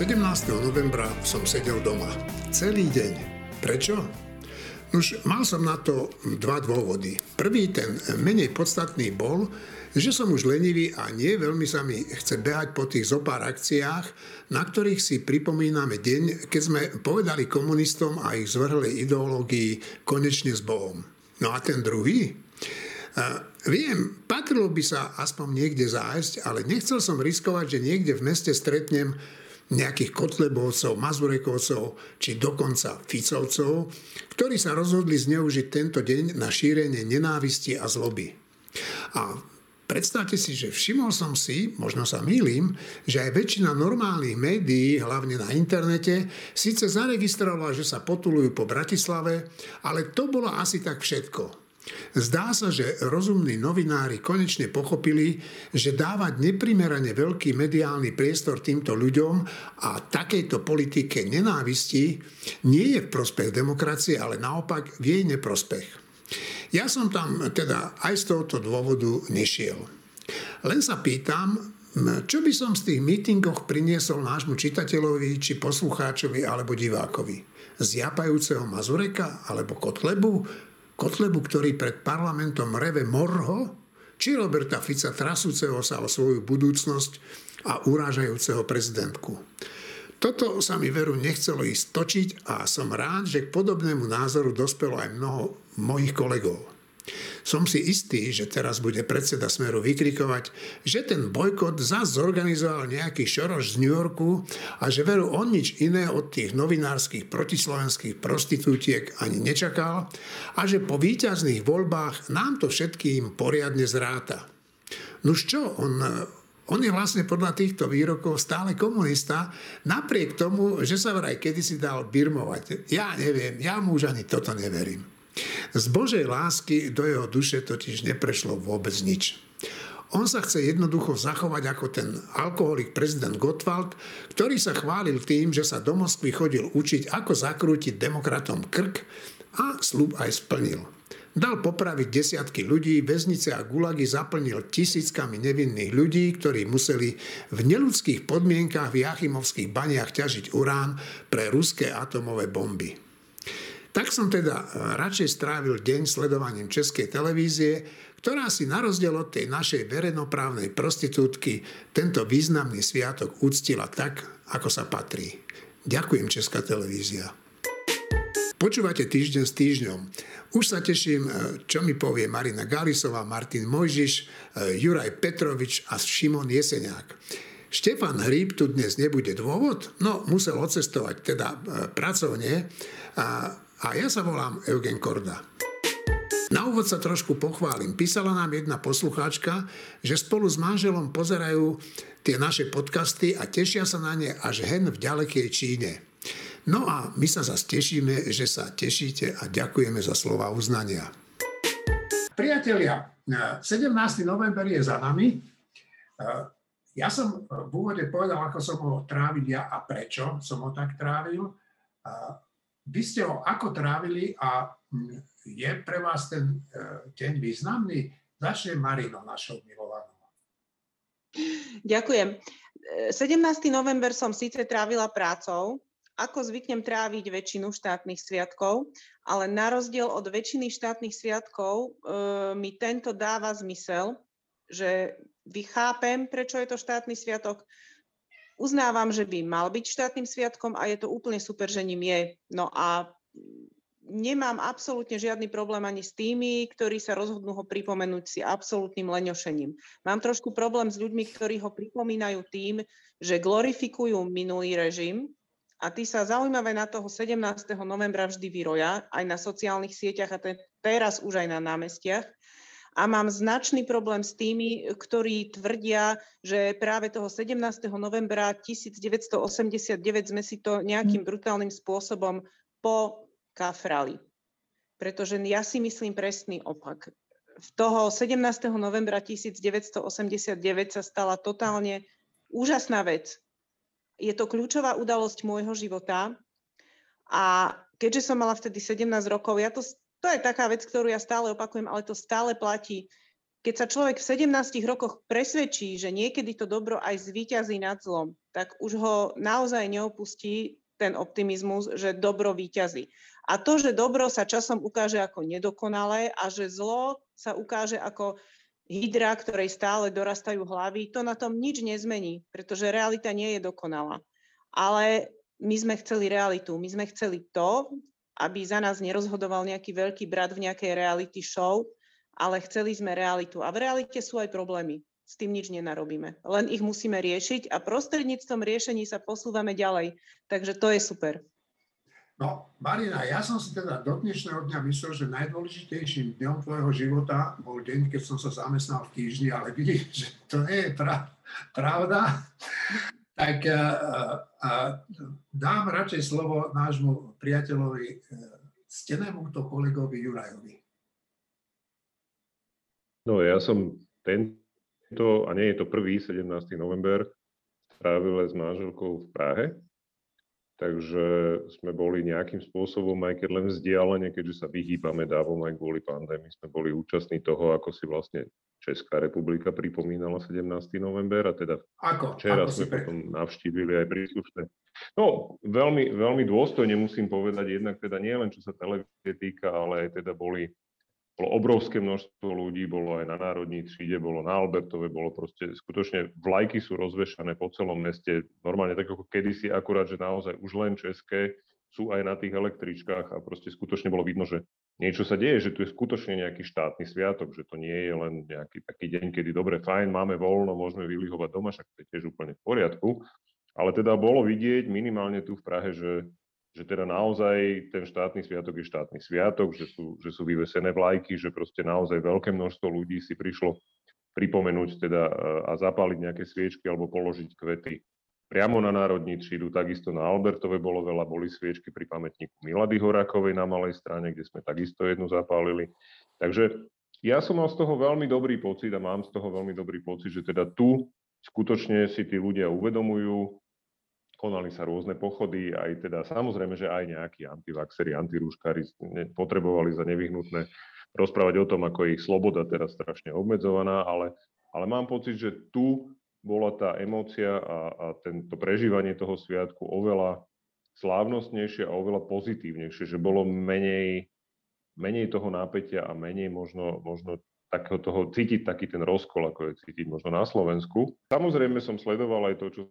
17. novembra som sedel doma. Celý deň. Prečo? Už mal som na to dva dôvody. Prvý, ten menej podstatný bol, že som už lenivý a nie veľmi sa mi chce behať po tých zopár akciách, na ktorých si pripomíname deň, keď sme povedali komunistom a ich zvrhlej ideológii konečne s Bohom. No a ten druhý? A viem, patrilo by sa aspoň niekde zájsť, ale nechcel som riskovať, že niekde v meste stretnem nejakých Kotlebovcov, Mazurekovcov či dokonca Ficovcov, ktorí sa rozhodli zneužiť tento deň na šírenie nenávisti a zloby. A predstavte si, že všimol som si, možno sa mýlim, že aj väčšina normálnych médií, hlavne na internete, síce zaregistrovala, že sa potulujú po Bratislave, ale to bolo asi tak všetko. Zdá sa, že rozumní novinári konečne pochopili, že dávať neprimerane veľký mediálny priestor týmto ľuďom a takejto politike nenávisti nie je v prospech demokracie, ale naopak v jej neprospech. Ja som tam teda aj z tohoto dôvodu nešiel. Len sa pýtam, čo by som z tých mítingoch priniesol nášmu čitateľovi, či poslucháčovi alebo divákovi? Zjapajúceho Mazureka alebo Kotlebu? Kotlebu, ktorý pred parlamentom reve morho, či Roberta Fica trasúceho sa o svoju budúcnosť a urážajúceho prezidentku. Toto sa mi veru nechcelo ísť točiť a som rád, že k podobnému názoru dospelo aj mnoho mojich kolegov. Som si istý, že teraz bude predseda Smeru vykrikovať, že ten bojkot zás zorganizoval nejaký šoroš z New Yorku a že veru on nič iné od tých novinárskych protislovenských prostitútiek ani nečakal a že po víťazných voľbách nám to všetkým poriadne zráta. Nuž čo, on on je vlastne podľa týchto výrokov stále komunista, napriek tomu, že sa vraj kedysi dal birmovať. Ja neviem, ja mu už ani toto neverím. Z Božej lásky do jeho duše totiž neprešlo vôbec nič. On sa chce jednoducho zachovať ako ten alkoholik prezident Gottwald, ktorý sa chválil tým, že sa do Moskvy chodil učiť, ako zakrútiť demokratom krk a slub aj splnil. Dal popraviť desiatky ľudí, väznice a gulagy zaplnil tisíckami nevinných ľudí, ktorí museli v neludských podmienkach v Jachimovských baniach ťažiť urán pre ruské atomové bomby. Tak som teda e, radšej strávil deň sledovaním českej televízie, ktorá si na rozdiel od tej našej verejnoprávnej prostitútky tento významný sviatok úctila tak, ako sa patrí. Ďakujem Česká televízia. Počúvate týždeň s týždňom. Už sa teším, e, čo mi povie Marina Galisová, Martin Mojžiš, e, Juraj Petrovič a Šimon Jeseniak. Štefan Hríb tu dnes nebude dôvod, no musel odcestovať teda pracovne a a ja sa volám Eugen Korda. Na úvod sa trošku pochválim. Písala nám jedna poslucháčka, že spolu s manželom pozerajú tie naše podcasty a tešia sa na ne až hen v ďalekej Číne. No a my sa zase tešíme, že sa tešíte a ďakujeme za slova uznania. Priatelia, 17. november je za nami. Ja som v úvode povedal, ako som ho trávil ja a prečo som ho tak trávil. Vy ste ho ako trávili a hm, je pre vás ten e, deň významný? Začne Marino, našou milovanou. Ďakujem. 17. E, november som síce trávila prácou, ako zvyknem tráviť väčšinu štátnych sviatkov, ale na rozdiel od väčšiny štátnych sviatkov e, mi tento dáva zmysel, že vychápem, prečo je to štátny sviatok, uznávam, že by mal byť štátnym sviatkom a je to úplne super, že ním je. No a nemám absolútne žiadny problém ani s tými, ktorí sa rozhodnú ho pripomenúť si absolútnym leňošením. Mám trošku problém s ľuďmi, ktorí ho pripomínajú tým, že glorifikujú minulý režim a tí sa zaujímavé na toho 17. novembra vždy vyroja, aj na sociálnych sieťach a teraz už aj na námestiach a mám značný problém s tými, ktorí tvrdia, že práve toho 17. novembra 1989 sme si to nejakým hm. brutálnym spôsobom pokafrali. Pretože ja si myslím presný opak. V toho 17. novembra 1989 sa stala totálne úžasná vec. Je to kľúčová udalosť môjho života a keďže som mala vtedy 17 rokov, ja to to je taká vec, ktorú ja stále opakujem, ale to stále platí. keď sa človek v 17 rokoch presvedčí, že niekedy to dobro aj zvíťazí nad zlom, tak už ho naozaj neopustí ten optimizmus, že dobro víťazí. A to, že dobro sa časom ukáže ako nedokonalé a že zlo sa ukáže ako hydra, ktorej stále dorastajú hlavy, to na tom nič nezmení, pretože realita nie je dokonalá. Ale my sme chceli realitu, my sme chceli to, aby za nás nerozhodoval nejaký veľký brat v nejakej reality show, ale chceli sme realitu. A v realite sú aj problémy s tým nič nenarobíme. Len ich musíme riešiť a prostredníctvom riešení sa posúvame ďalej. Takže to je super. No, Marina, ja som si teda do dnešného dňa myslel, že najdôležitejším dňom tvojho života bol deň, keď som sa zamestnal v týždni, ale vidíš, že to nie je pra- pravda. Tak a, a, dám radšej slovo nášmu priateľovi, stenému to kolegovi Jurajovi. No ja som ten, to, a nie je to prvý 17. november, strávil s manželkou v Prahe. Takže sme boli nejakým spôsobom, aj keď len vzdialene, keďže sa vyhýbame dávom aj kvôli pandémii, sme boli účastní toho, ako si vlastne Česká republika pripomínala 17. november a teda ako? včera ako sme potom navštívili aj príslušné. No, veľmi, veľmi dôstojne musím povedať, jednak teda nie len čo sa televízie týka, ale aj teda boli bolo obrovské množstvo ľudí, bolo aj na Národní tříde, bolo na Albertove, bolo proste, skutočne vlajky sú rozvešané po celom meste, normálne tak ako kedysi, akurát, že naozaj už len české sú aj na tých električkách a proste skutočne bolo vidno, že niečo sa deje, že tu je skutočne nejaký štátny sviatok, že to nie je len nejaký taký deň, kedy dobre, fajn, máme voľno, môžeme vylihovať doma, však to je tiež úplne v poriadku. Ale teda bolo vidieť minimálne tu v Prahe, že že teda naozaj ten štátny sviatok je štátny sviatok, že sú, že sú vyvesené vlajky, že proste naozaj veľké množstvo ľudí si prišlo pripomenúť teda e, a zapáliť nejaké sviečky alebo položiť kvety priamo na Národní třídu, takisto na Albertove bolo veľa, boli sviečky pri pamätníku Milady Horákovej na malej strane, kde sme takisto jednu zapálili. Takže ja som mal z toho veľmi dobrý pocit a mám z toho veľmi dobrý pocit, že teda tu skutočne si tí ľudia uvedomujú, konali sa rôzne pochody, aj teda samozrejme, že aj nejakí antivaxeri, antirúškári potrebovali za nevyhnutné rozprávať o tom, ako je ich sloboda teraz strašne obmedzovaná, ale, ale mám pocit, že tu bola tá emócia a, a tento prežívanie toho sviatku oveľa slávnostnejšie a oveľa pozitívnejšie, že bolo menej, menej toho nápetia a menej možno, možno takého toho, cítiť taký ten rozkol, ako je cítiť možno na Slovensku. Samozrejme som sledoval aj to, čo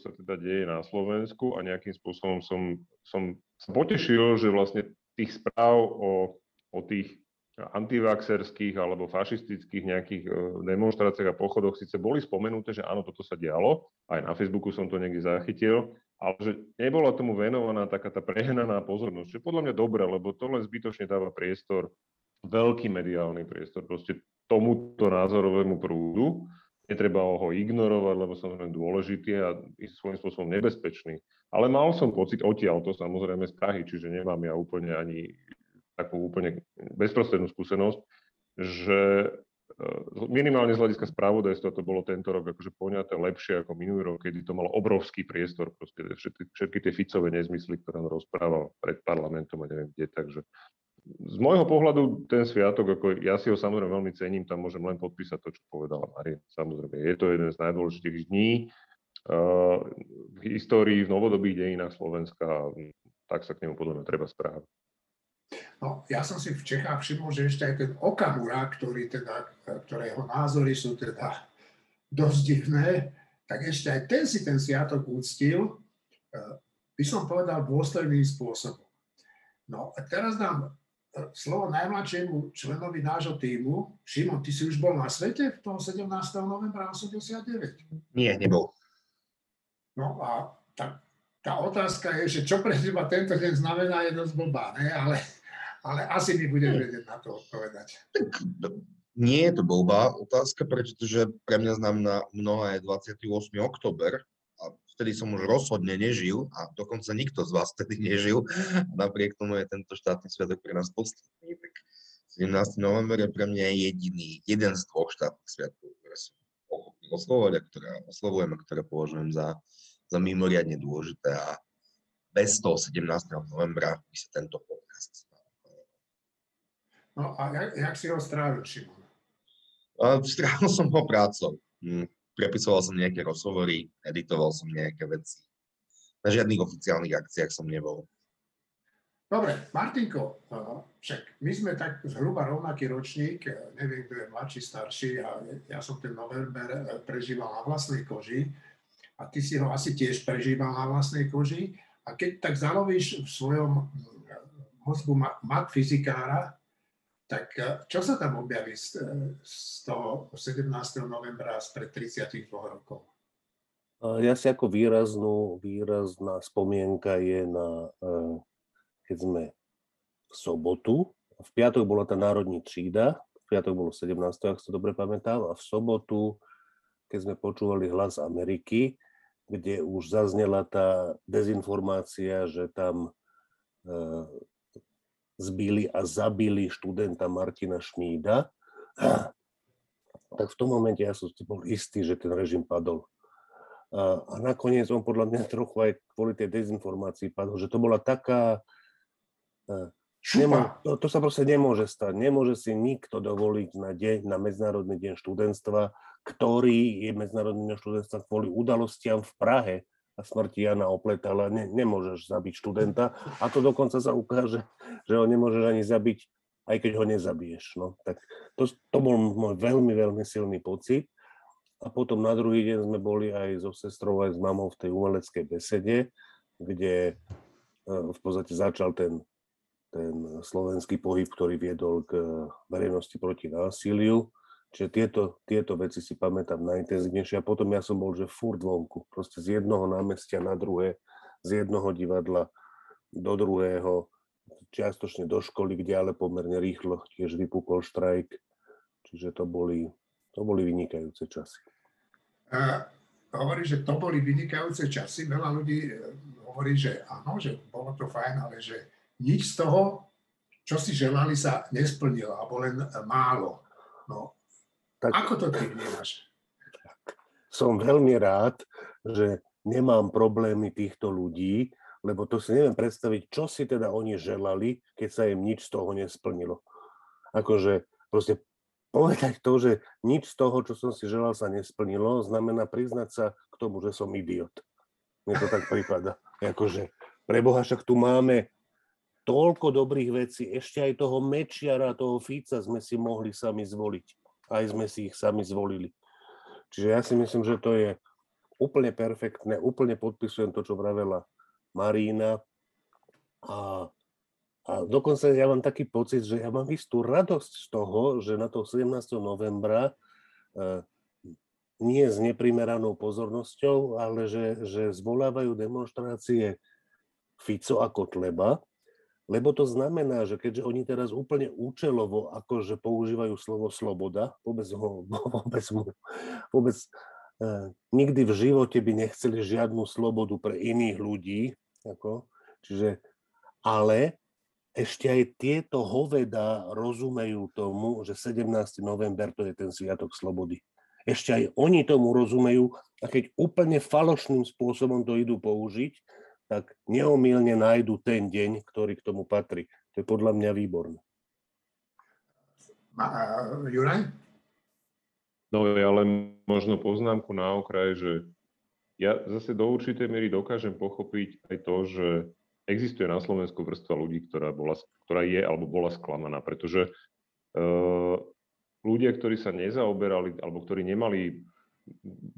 sa teda deje na Slovensku a nejakým spôsobom som, som sa potešil, že vlastne tých správ o, o tých antivaxerských alebo fašistických nejakých e, demonstráciách a pochodoch síce boli spomenuté, že áno, toto sa dialo, aj na Facebooku som to niekde zachytil, ale že nebola tomu venovaná taká tá prehnaná pozornosť, čo podľa mňa dobré, lebo to len zbytočne dáva priestor, veľký mediálny priestor proste tomuto názorovému prúdu, netreba ho ignorovať, lebo samozrejme dôležitý a svojím spôsobom nebezpečný. Ale mal som pocit odtiaľ to samozrejme z Prahy, čiže nemám ja úplne ani takú úplne bezprostrednú skúsenosť, že e, minimálne z hľadiska spravodajstva to bolo tento rok akože poňaté lepšie ako minulý rok, kedy to malo obrovský priestor, proste všetky, všetky tie Ficové nezmysly, ktoré on rozprával pred parlamentom a neviem kde, takže z môjho pohľadu ten sviatok, ako ja si ho samozrejme veľmi cením, tam môžem len podpísať to, čo povedala Maria. Samozrejme, je to jeden z najdôležitejších dní uh, v histórii, v novodobých dejinách Slovenska tak sa k nemu podľa mňa treba správať. No, ja som si v Čechách všimol, že ešte aj ten Okamura, ktorý teda, ktorého názory sú teda dosť divné, tak ešte aj ten si ten sviatok úctil, by som povedal, dôsledným spôsobom. No a teraz dám slovo najmladšiemu členovi nášho týmu. Šimon, ty si už bol na svete v toho 17. novembra 89? Nie, nebol. No a tá, tá otázka je, že čo pre teba tento deň znamená, je dosť blbá, ne? Ale, ale asi mi budeš vedieť na to odpovedať. Tak, nie je to blbá otázka, pretože pre mňa znamená mnohé 28. oktober, vtedy som už rozhodne nežil a dokonca nikto z vás vtedy nežil. Napriek tomu je tento štátny sviatok pre nás podstatný. Tak 17. november je pre mňa jediný, jeden z dvoch štátnych sviatkov, ktoré som ochotný oslovovať a ktoré oslovujem a ktoré považujem za, za mimoriadne dôležité a bez toho 17. novembra by sa tento podcast No a jak, jak si ho strávil, Šimon? Strávil som ho prácou. Hm, prepisoval som nejaké rozhovory, editoval som nejaké veci. Na žiadnych oficiálnych akciách som nebol. Dobre, Martinko, však my sme tak zhruba rovnaký ročník, neviem, kto je mladší, starší, a ja som ten november e, prežíval na vlastnej koži a ty si ho asi tiež prežíval na vlastnej koži. A keď tak zalovíš v svojom mm, mozgu mat fyzikára, tak e, čo sa tam objaví z, e, z toho 17. novembra spred 32 rokov? Ja si ako výraznú, výrazná spomienka je na keď sme v sobotu, v piatok bola tá národní třída, v piatok bolo 17. ak sa dobre pamätám, a v sobotu, keď sme počúvali hlas Ameriky, kde už zaznela tá dezinformácia, že tam e, zbili a zabili študenta Martina Šmída, tak v tom momente ja som si bol istý, že ten režim padol. A, a nakoniec on podľa mňa trochu aj kvôli tej dezinformácii padol, že to bola taká Nemô, to, to sa proste nemôže stať. Nemôže si nikto dovoliť na, deň, na Medzinárodný deň študentstva, ktorý je Medzinárodný deň študentstva kvôli udalostiam v Prahe smrti Jana Opletala. Ne, nemôžeš zabiť študenta a to dokonca sa ukáže, že ho nemôžeš ani zabiť, aj keď ho nezabiješ. No. Tak to, to bol môj veľmi, veľmi silný pocit. A potom na druhý deň sme boli aj so sestrou, aj s mamou v tej umeleckej besede, kde e, v podstate začal ten ten slovenský pohyb, ktorý viedol k verejnosti proti násiliu. Čiže tieto, tieto veci si pamätám najintenzívnejšie. A potom ja som bol, že furt vonku. Proste z jednoho námestia na druhé, z jednoho divadla do druhého, čiastočne do školy, kde ale pomerne rýchlo tiež vypukol štrajk. Čiže to boli, to boli vynikajúce časy. A hovorí, že to boli vynikajúce časy. Veľa ľudí eh, hovorí, že áno, že bolo to fajn, ale že nič z toho, čo si želali, sa nesplnilo, alebo len málo. No, tak, ako to ty vnímaš? Som veľmi rád, že nemám problémy týchto ľudí, lebo to si neviem predstaviť, čo si teda oni želali, keď sa im nič z toho nesplnilo. Akože proste povedať to, že nič z toho, čo som si želal, sa nesplnilo, znamená priznať sa k tomu, že som idiot. Mne to tak prípada. Akože, preboha, však tu máme toľko dobrých vecí, ešte aj toho Mečiara, toho Fica sme si mohli sami zvoliť. Aj sme si ich sami zvolili. Čiže ja si myslím, že to je úplne perfektné, úplne podpisujem to, čo vravela Marína. A, a dokonca ja mám taký pocit, že ja mám istú radosť z toho, že na to 17. novembra e, nie s neprimeranou pozornosťou, ale že, že zvolávajú demonstrácie Fico a Kotleba, lebo to znamená, že keďže oni teraz úplne účelovo akože používajú slovo sloboda, vôbec, ho, vôbec, vôbec e, nikdy v živote by nechceli žiadnu slobodu pre iných ľudí, ako, čiže, ale ešte aj tieto hoveda rozumejú tomu, že 17. november to je ten sviatok slobody. Ešte aj oni tomu rozumejú a keď úplne falošným spôsobom to idú použiť, tak neomilne nájdu ten deň, ktorý k tomu patrí. To je podľa mňa výborné. Juraj? No ja len možno poznámku na okraj, že ja zase do určitej miery dokážem pochopiť aj to, že existuje na Slovensku vrstva ľudí, ktorá, bola, ktorá je alebo bola sklamaná, pretože uh, ľudia, ktorí sa nezaoberali alebo ktorí nemali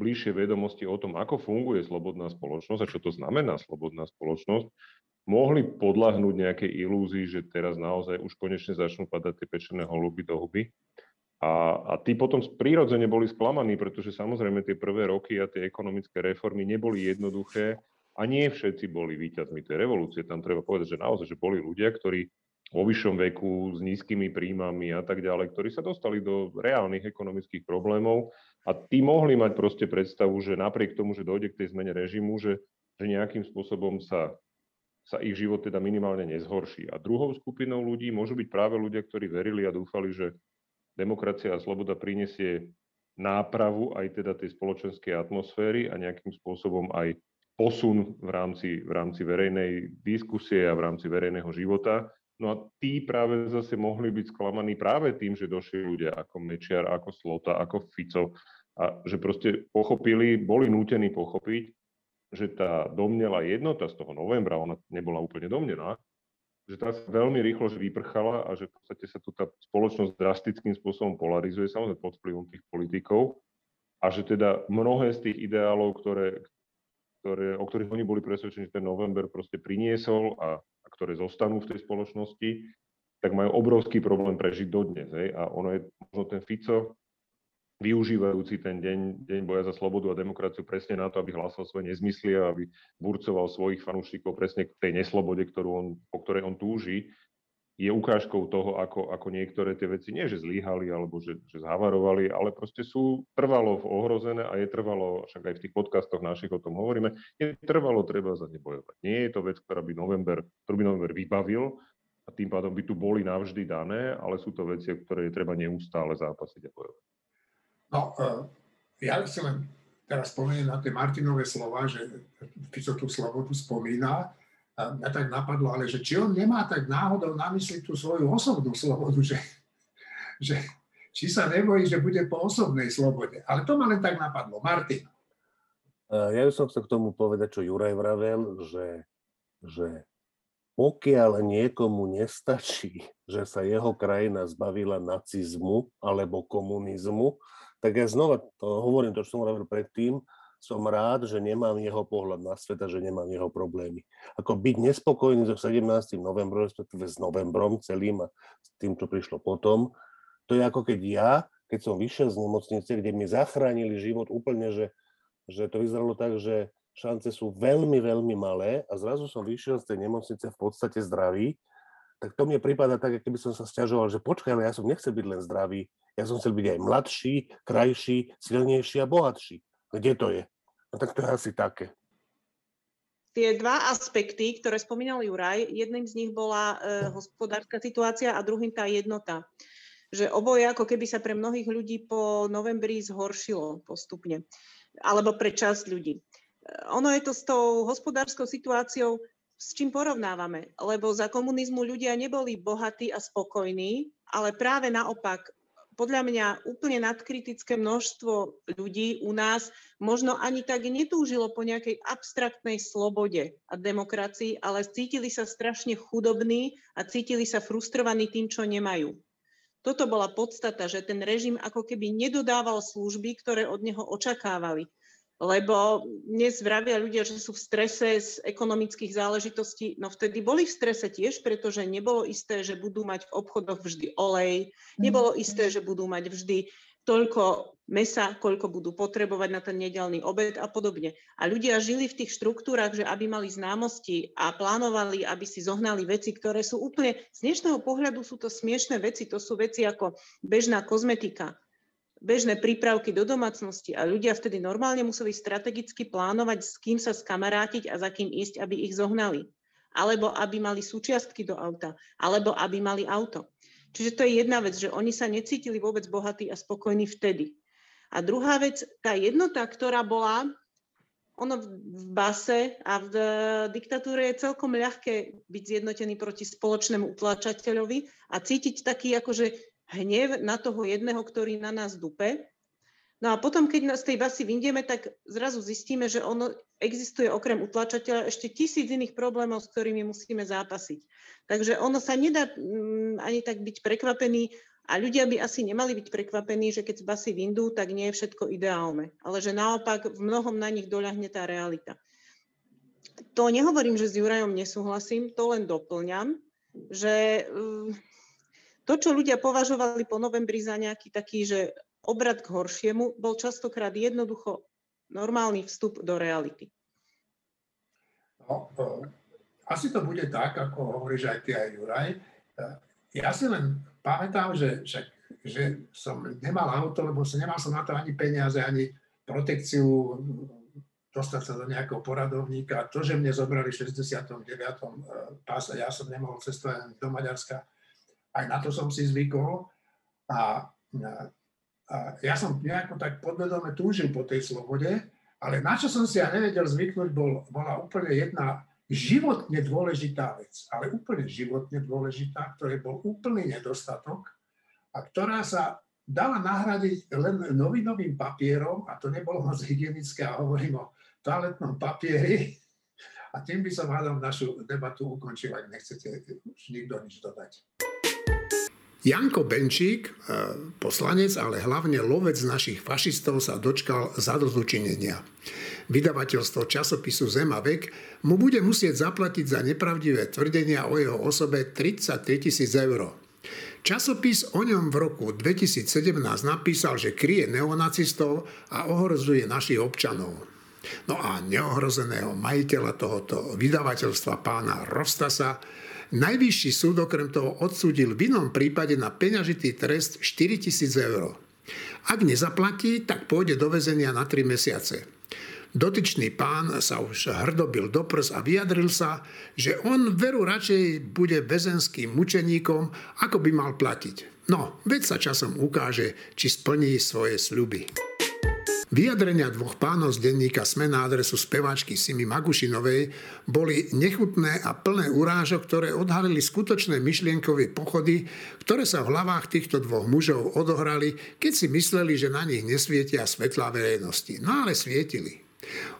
bližšie vedomosti o tom, ako funguje slobodná spoločnosť a čo to znamená slobodná spoločnosť, mohli podľahnúť nejakej ilúzii, že teraz naozaj už konečne začnú padať tie pečené holuby do huby. A, a tí potom prírodzene boli sklamaní, pretože samozrejme tie prvé roky a tie ekonomické reformy neboli jednoduché a nie všetci boli víťazmi tej revolúcie. Tam treba povedať, že naozaj, že boli ľudia, ktorí vo vyššom veku, s nízkymi príjmami a tak ďalej, ktorí sa dostali do reálnych ekonomických problémov a tí mohli mať proste predstavu, že napriek tomu, že dojde k tej zmene režimu, že, že nejakým spôsobom sa, sa ich život teda minimálne nezhorší. A druhou skupinou ľudí môžu byť práve ľudia, ktorí verili a dúfali, že demokracia a sloboda prinesie nápravu aj teda tej spoločenskej atmosféry a nejakým spôsobom aj posun v rámci, v rámci verejnej diskusie a v rámci verejného života No a tí práve zase mohli byť sklamaní práve tým, že došli ľudia ako Mečiar, ako Slota, ako Fico a že proste pochopili, boli nútení pochopiť, že tá domnelá jednota z toho novembra, ona nebola úplne domnená, že tá sa veľmi rýchlo vyprchala a že v podstate sa tu tá spoločnosť drastickým spôsobom polarizuje, samozrejme pod vplyvom tých politikov a že teda mnohé z tých ideálov, ktoré, ktoré, o ktorých oni boli presvedčení, že ten november proste priniesol a ktoré zostanú v tej spoločnosti, tak majú obrovský problém prežiť dodnes. Hej? A ono je možno ten Fico, využívajúci ten deň, deň boja za slobodu a demokraciu presne na to, aby hlásal svoje nezmysly a aby burcoval svojich fanúšikov presne k tej neslobode, ktorú on, po ktorej on túži, je ukážkou toho, ako, ako niektoré tie veci nie, že zlíhali alebo že, že zhavarovali, ale proste sú trvalo ohrozené a je trvalo, však aj v tých podcastoch našich o tom hovoríme, je trvalo treba za ne bojovať. Nie je to vec, ktorá by november, ktorú by november vybavil a tým pádom by tu boli navždy dané, ale sú to veci, ktoré je treba neustále zápasiť a bojovať. No, uh, ja si len teraz spomeniem na tie Martinové slova, že Fico tú slobodu spomína, mňa tak napadlo, ale že či on nemá tak náhodou na mysli tú svoju osobnú slobodu, že, že či sa nebojí, že bude po osobnej slobode. Ale to ma len tak napadlo. Martin. Ja by som chcel k tomu povedať, čo Juraj vravel, že, že pokiaľ niekomu nestačí, že sa jeho krajina zbavila nacizmu alebo komunizmu, tak ja znova to hovorím, to, čo som hovoril predtým, som rád, že nemám jeho pohľad na svet a že nemám jeho problémy. Ako byť nespokojný so 17. novembrom, respektíve s novembrom celým a s tým, čo prišlo potom, to je ako keď ja, keď som vyšiel z nemocnice, kde mi zachránili život úplne, že, že to vyzeralo tak, že šance sú veľmi, veľmi malé a zrazu som vyšiel z tej nemocnice v podstate zdravý, tak to mne prípada tak, keby som sa stiažoval, že počkaj, ale ja som nechcel byť len zdravý, ja som chcel byť aj mladší, krajší, silnejší a bohatší. Kde to je? No tak to je asi také. Tie dva aspekty, ktoré spomínal Juraj, jedným z nich bola e, hospodárska situácia a druhým tá jednota. Že oboje ako keby sa pre mnohých ľudí po novembri zhoršilo postupne. Alebo pre časť ľudí. E, ono je to s tou hospodárskou situáciou, s čím porovnávame. Lebo za komunizmu ľudia neboli bohatí a spokojní, ale práve naopak podľa mňa úplne nadkritické množstvo ľudí u nás možno ani tak netúžilo po nejakej abstraktnej slobode a demokracii, ale cítili sa strašne chudobní a cítili sa frustrovaní tým, čo nemajú. Toto bola podstata, že ten režim ako keby nedodával služby, ktoré od neho očakávali lebo dnes vravia ľudia, že sú v strese z ekonomických záležitostí. No vtedy boli v strese tiež, pretože nebolo isté, že budú mať v obchodoch vždy olej, nebolo isté, že budú mať vždy toľko mesa, koľko budú potrebovať na ten nedelný obed a podobne. A ľudia žili v tých štruktúrach, že aby mali známosti a plánovali, aby si zohnali veci, ktoré sú úplne, z dnešného pohľadu sú to smiešné veci, to sú veci ako bežná kozmetika, bežné prípravky do domácnosti a ľudia vtedy normálne museli strategicky plánovať, s kým sa skamarátiť a za kým ísť, aby ich zohnali. Alebo aby mali súčiastky do auta, alebo aby mali auto. Čiže to je jedna vec, že oni sa necítili vôbec bohatí a spokojní vtedy. A druhá vec, tá jednota, ktorá bola, ono v base a v diktatúre je celkom ľahké byť zjednotený proti spoločnému utlačateľovi a cítiť taký akože hnev na toho jedného, ktorý na nás dupe. No a potom, keď z tej basy vyjdieme, tak zrazu zistíme, že ono existuje okrem utlačateľa ešte tisíc iných problémov, s ktorými musíme zápasiť. Takže ono sa nedá mm, ani tak byť prekvapený a ľudia by asi nemali byť prekvapení, že keď z basy vyndú, tak nie je všetko ideálne. Ale že naopak v mnohom na nich doľahne tá realita. To nehovorím, že s Jurajom nesúhlasím, to len doplňam, že mm, to, čo ľudia považovali po novembri za nejaký taký, že obrad k horšiemu, bol častokrát jednoducho normálny vstup do reality. No, asi to bude tak, ako hovoríš aj ty, aj Juraj. Ja si len pamätám, že, že, že som nemal auto, lebo som, nemal som na to ani peniaze, ani protekciu dostať sa do nejakého poradovníka. To, že mne zobrali v 69. páse, ja som nemohol cestovať do Maďarska, aj na to som si zvykol a, a ja som nejako tak podvedome túžil po tej slobode, ale na čo som si ja nevedel zvyknúť, bol, bola úplne jedna, životne dôležitá vec, ale úplne životne dôležitá, ktorý bol úplný nedostatok a ktorá sa dala nahradiť len novinovým papierom a to nebolo moc hygienické a hovorím o toaletnom papieri a tým by som hádal našu debatu ukončil, ak nechcete už nikto nič dodať. Janko Benčík, eh, poslanec, ale hlavne lovec našich fašistov sa dočkal zadozučinenia. Vydavateľstvo časopisu Zem a vek mu bude musieť zaplatiť za nepravdivé tvrdenia o jeho osobe 33 tisíc eur. Časopis o ňom v roku 2017 napísal, že kryje neonacistov a ohrozuje našich občanov. No a neohrozeného majiteľa tohoto vydavateľstva pána Rostasa Najvyšší súd okrem toho odsúdil v inom prípade na peňažitý trest 4 tisíc eur. Ak nezaplatí, tak pôjde do väzenia na 3 mesiace. Dotyčný pán sa už hrdobil do prs a vyjadril sa, že on veru radšej bude väzenským mučeníkom, ako by mal platiť. No, veď sa časom ukáže, či splní svoje sľuby. Vyjadrenia dvoch pánov z denníka Sme na adresu speváčky Simi Magušinovej boli nechutné a plné urážok, ktoré odhalili skutočné myšlienkové pochody, ktoré sa v hlavách týchto dvoch mužov odohrali, keď si mysleli, že na nich nesvietia svetlá verejnosti. No ale svietili.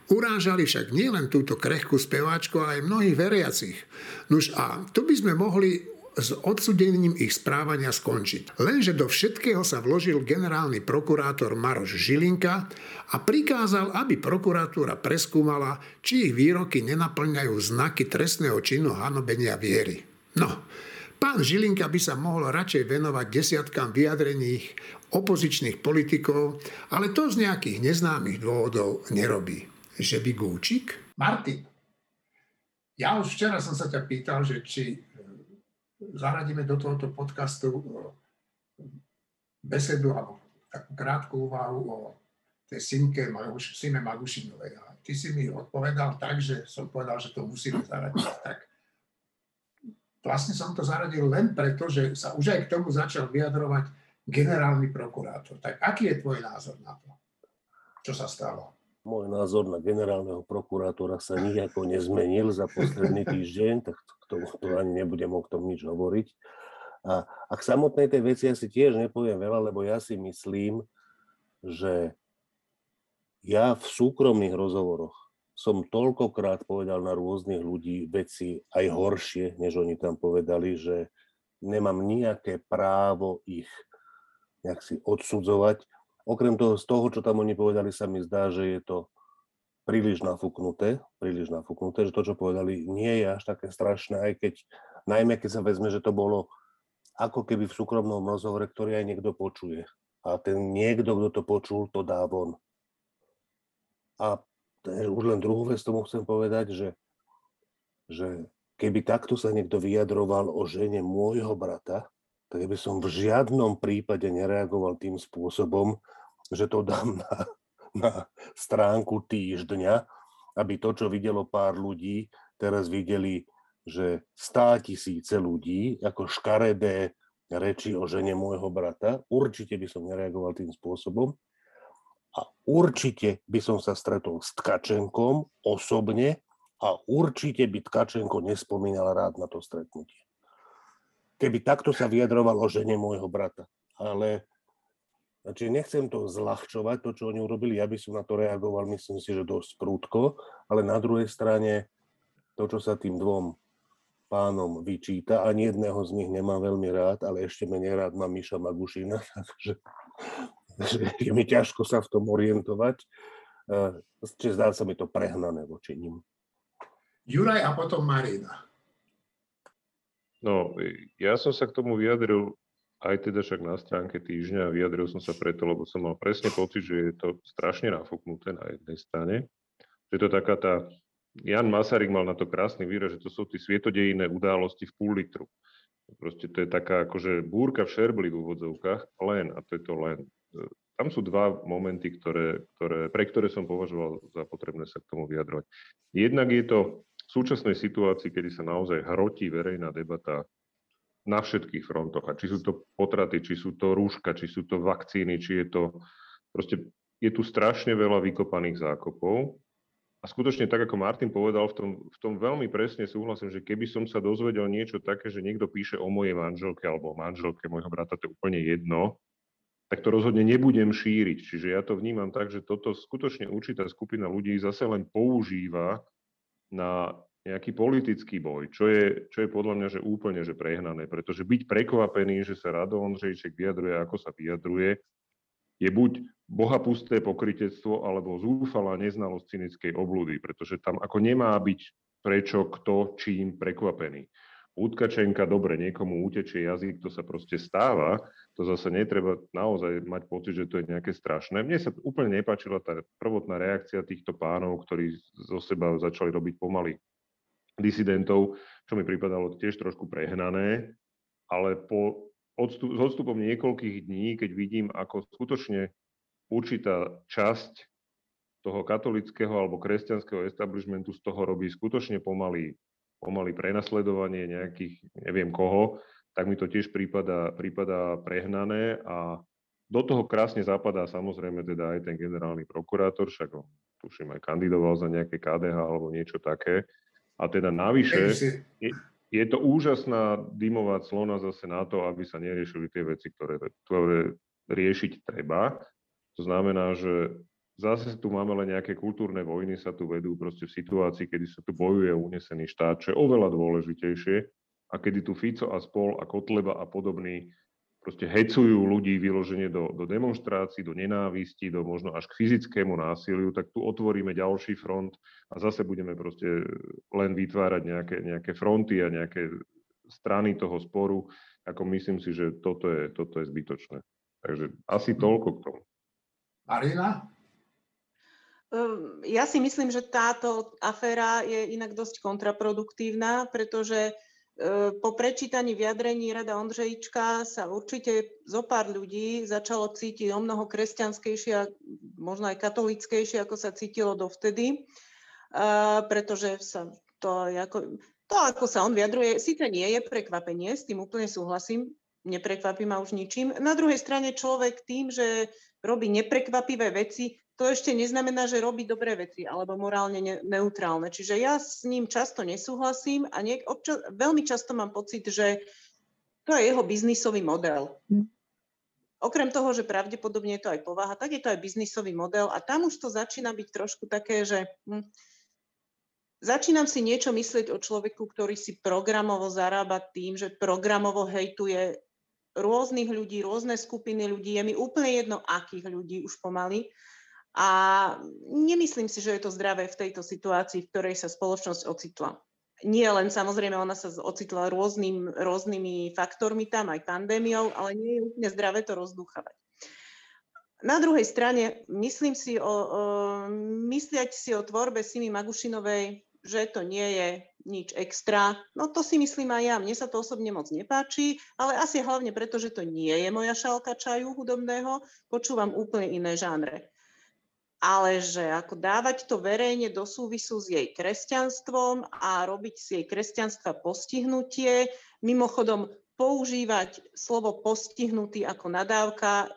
Urážali však nielen túto krehkú speváčku, ale aj mnohých veriacich. Nuž a tu by sme mohli s odsudením ich správania skončiť. Lenže do všetkého sa vložil generálny prokurátor Maroš Žilinka a prikázal, aby prokuratúra preskúmala, či ich výroky nenaplňajú znaky trestného činu hanobenia viery. No, pán Žilinka by sa mohol radšej venovať desiatkám vyjadrených opozičných politikov, ale to z nejakých neznámych dôvodov nerobí. Že by Gúčik? Martin, ja už včera som sa ťa pýtal, že či zaradíme do tohoto podcastu besedu alebo takú krátku úvahu o tej Simke Maguš, Sime Magušinovej. A ty si mi odpovedal tak, že som povedal, že to musíme zaradiť. Tak vlastne som to zaradil len preto, že sa už aj k tomu začal vyjadrovať generálny prokurátor. Tak aký je tvoj názor na to? Čo sa stalo? Môj názor na generálneho prokurátora sa nejako nezmenil za posledný týždeň, tak k tomu to ani nebudem o tom nič hovoriť. A, a k samotnej tej veci ja si tiež nepoviem veľa, lebo ja si myslím, že ja v súkromných rozhovoroch som toľkokrát povedal na rôznych ľudí veci aj horšie, než oni tam povedali, že nemám nejaké právo ich nejak si odsudzovať. Okrem toho, z toho, čo tam oni povedali, sa mi zdá, že je to príliš nafúknuté, príliš nafúknuté, že to, čo povedali, nie je až také strašné, aj keď, najmä keď sa vezme, že to bolo ako keby v súkromnom rozhovore, ktorý aj niekto počuje. A ten niekto, kto to počul, to dá von. A už len druhú vec tomu chcem povedať, že, že keby takto sa niekto vyjadroval o žene môjho brata, tak by som v žiadnom prípade nereagoval tým spôsobom, že to dám na, na stránku týždňa, aby to, čo videlo pár ľudí, teraz videli, že stá tisíce ľudí, ako škaredé reči o žene môjho brata. Určite by som nereagoval tým spôsobom. A určite by som sa stretol s Tkačenkom osobne a určite by Tkačenko nespomínal rád na to stretnutie. Keby takto sa vyjadroval o žene môjho brata. Ale Čiže nechcem to zľahčovať, to, čo oni urobili, ja by som na to reagoval, myslím si, že dosť prúdko, ale na druhej strane to, čo sa tým dvom pánom vyčíta, ani jedného z nich nemám veľmi rád, ale ešte menej rád mám Miša Magušina, takže je mi ťažko sa v tom orientovať. Čiže zdá sa mi to prehnané voči ním. Juraj a potom Marina. No, ja som sa k tomu vyjadril aj teda však na stránke týždňa vyjadril som sa preto, lebo som mal presne pocit, že je to strašne nafúknuté na jednej strane. Že to taká tá, Jan Masaryk mal na to krásny výraz, že to sú tie svietodejné události v púl litru. Proste to je taká akože búrka v šerbli v úvodzovkách, len, a to je to len. Tam sú dva momenty, ktoré, ktoré, pre ktoré som považoval za potrebné sa k tomu vyjadrovať. Jednak je to súčasnej situácii, kedy sa naozaj hrotí verejná debata na všetkých frontoch. A či sú to potraty, či sú to rúška, či sú to vakcíny, či je to... Proste je tu strašne veľa vykopaných zákopov a skutočne tak, ako Martin povedal, v tom, v tom veľmi presne súhlasím, že keby som sa dozvedel niečo také, že niekto píše o mojej manželke alebo o manželke môjho brata, to je úplne jedno, tak to rozhodne nebudem šíriť. Čiže ja to vnímam tak, že toto skutočne určitá skupina ľudí zase len používa na nejaký politický boj, čo je, čo je podľa mňa že úplne že prehnané, pretože byť prekvapený, že sa Rado Ondřejček vyjadruje, ako sa vyjadruje, je buď bohapusté pokritectvo alebo zúfalá neznalosť cynickej oblúdy, pretože tam ako nemá byť prečo, kto, čím prekvapený. Útkačenka, dobre, niekomu utečie jazyk, to sa proste stáva, to zase netreba naozaj mať pocit, že to je nejaké strašné. Mne sa úplne nepáčila tá prvotná reakcia týchto pánov, ktorí zo seba začali robiť pomaly disidentov, čo mi pripadalo tiež trošku prehnané, ale po odstup, s odstupom niekoľkých dní, keď vidím, ako skutočne určitá časť toho katolického alebo kresťanského establishmentu z toho robí skutočne pomaly, pomaly prenasledovanie nejakých, neviem koho, tak mi to tiež prípada, prípada prehnané a do toho krásne zapadá samozrejme teda aj ten generálny prokurátor, však on tuším aj kandidoval za nejaké KDH alebo niečo také. A teda navyše, je to úžasná dymová clona zase na to, aby sa neriešili tie veci, ktoré, ktoré riešiť treba. To znamená, že zase tu máme len nejaké kultúrne vojny, sa tu vedú proste v situácii, kedy sa tu bojuje unesený štát, čo je oveľa dôležitejšie a kedy tu Fico a Spol a Kotleba a podobní proste hecujú ľudí vyloženie do, do demonstrácií, do nenávisti, do možno až k fyzickému násiliu, tak tu otvoríme ďalší front a zase budeme proste len vytvárať nejaké, nejaké fronty a nejaké strany toho sporu. Ako myslím si, že toto je, toto je zbytočné. Takže asi toľko k tomu. Marina? Ehm, ja si myslím, že táto aféra je inak dosť kontraproduktívna, pretože po prečítaní vyjadrení Rada Ondřejička sa určite zo pár ľudí začalo cítiť o mnoho kresťanskejšie a možno aj katolickejšie, ako sa cítilo dovtedy, e, pretože sa to, ako, to, ako sa on vyjadruje, síce nie je prekvapenie, s tým úplne súhlasím, neprekvapí ma už ničím. Na druhej strane človek tým, že robí neprekvapivé veci, to ešte neznamená, že robí dobré veci alebo morálne ne- neutrálne. Čiže ja s ním často nesúhlasím a niek- občas, veľmi často mám pocit, že to je jeho biznisový model. Hm. Okrem toho, že pravdepodobne je to aj povaha, tak je to aj biznisový model a tam už to začína byť trošku také, že hm, začínam si niečo myslieť o človeku, ktorý si programovo zarába tým, že programovo hejtuje rôznych ľudí, rôzne skupiny ľudí. Je mi úplne jedno, akých ľudí už pomaly a nemyslím si, že je to zdravé v tejto situácii, v ktorej sa spoločnosť ocitla. Nie len samozrejme, ona sa ocitla rôznym, rôznymi faktormi tam, aj pandémiou, ale nie je úplne zdravé to rozdúchavať. Na druhej strane, myslím si o, o, mysliať si o tvorbe Simi Magušinovej, že to nie je nič extra. No to si myslím aj ja. Mne sa to osobne moc nepáči, ale asi hlavne preto, že to nie je moja šálka čaju hudobného. Počúvam úplne iné žánre ale že ako dávať to verejne do súvisu s jej kresťanstvom a robiť si jej kresťanstva postihnutie, mimochodom používať slovo postihnutý ako nadávka,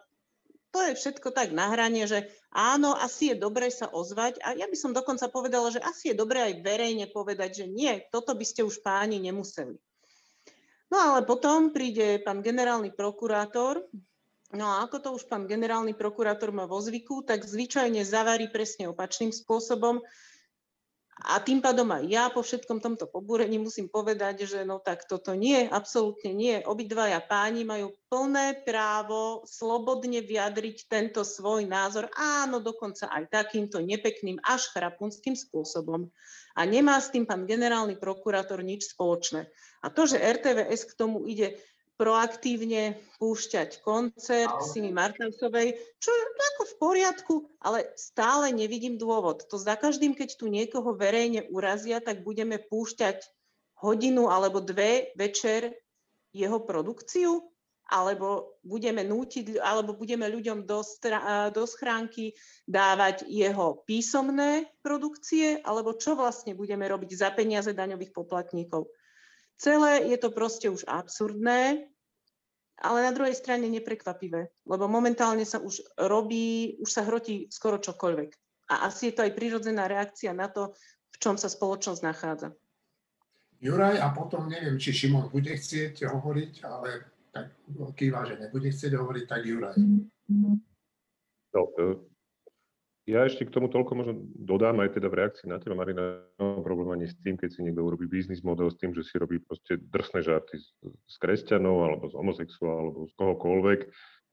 to je všetko tak na hranie, že áno, asi je dobré sa ozvať a ja by som dokonca povedala, že asi je dobré aj verejne povedať, že nie, toto by ste už páni nemuseli. No ale potom príde pán generálny prokurátor No a ako to už pán generálny prokurátor má vo zvyku, tak zvyčajne zavarí presne opačným spôsobom. A tým pádom aj ja po všetkom tomto pobúrení musím povedať, že no tak toto nie, absolútne nie. Obidvaja páni majú plné právo slobodne vyjadriť tento svoj názor, áno, dokonca aj takýmto nepekným až chrapunským spôsobom. A nemá s tým pán generálny prokurátor nič spoločné. A to, že RTVS k tomu ide proaktívne púšťať koncert Simi Martausovej, čo je ako v poriadku, ale stále nevidím dôvod. To za každým, keď tu niekoho verejne urazia, tak budeme púšťať hodinu alebo dve večer jeho produkciu, alebo budeme nútiť, alebo budeme ľuďom do, stra, do schránky dávať jeho písomné produkcie, alebo čo vlastne budeme robiť za peniaze daňových poplatníkov. Celé je to proste už absurdné, ale na druhej strane neprekvapivé, lebo momentálne sa už robí, už sa hrotí skoro čokoľvek. A asi je to aj prirodzená reakcia na to, v čom sa spoločnosť nachádza. Juraj a potom neviem, či Šimon bude chcieť hovoriť, ale tak kýva, že nebude chcieť hovoriť, tak Juraj. No, e, ja ešte k tomu toľko možno dodám aj teda v reakcii na teba, Marina, problém ani s tým, keď si niekto urobí biznis model s tým, že si robí proste drsné žarty z, z kresťanov alebo z homosexuálov alebo z kohokoľvek.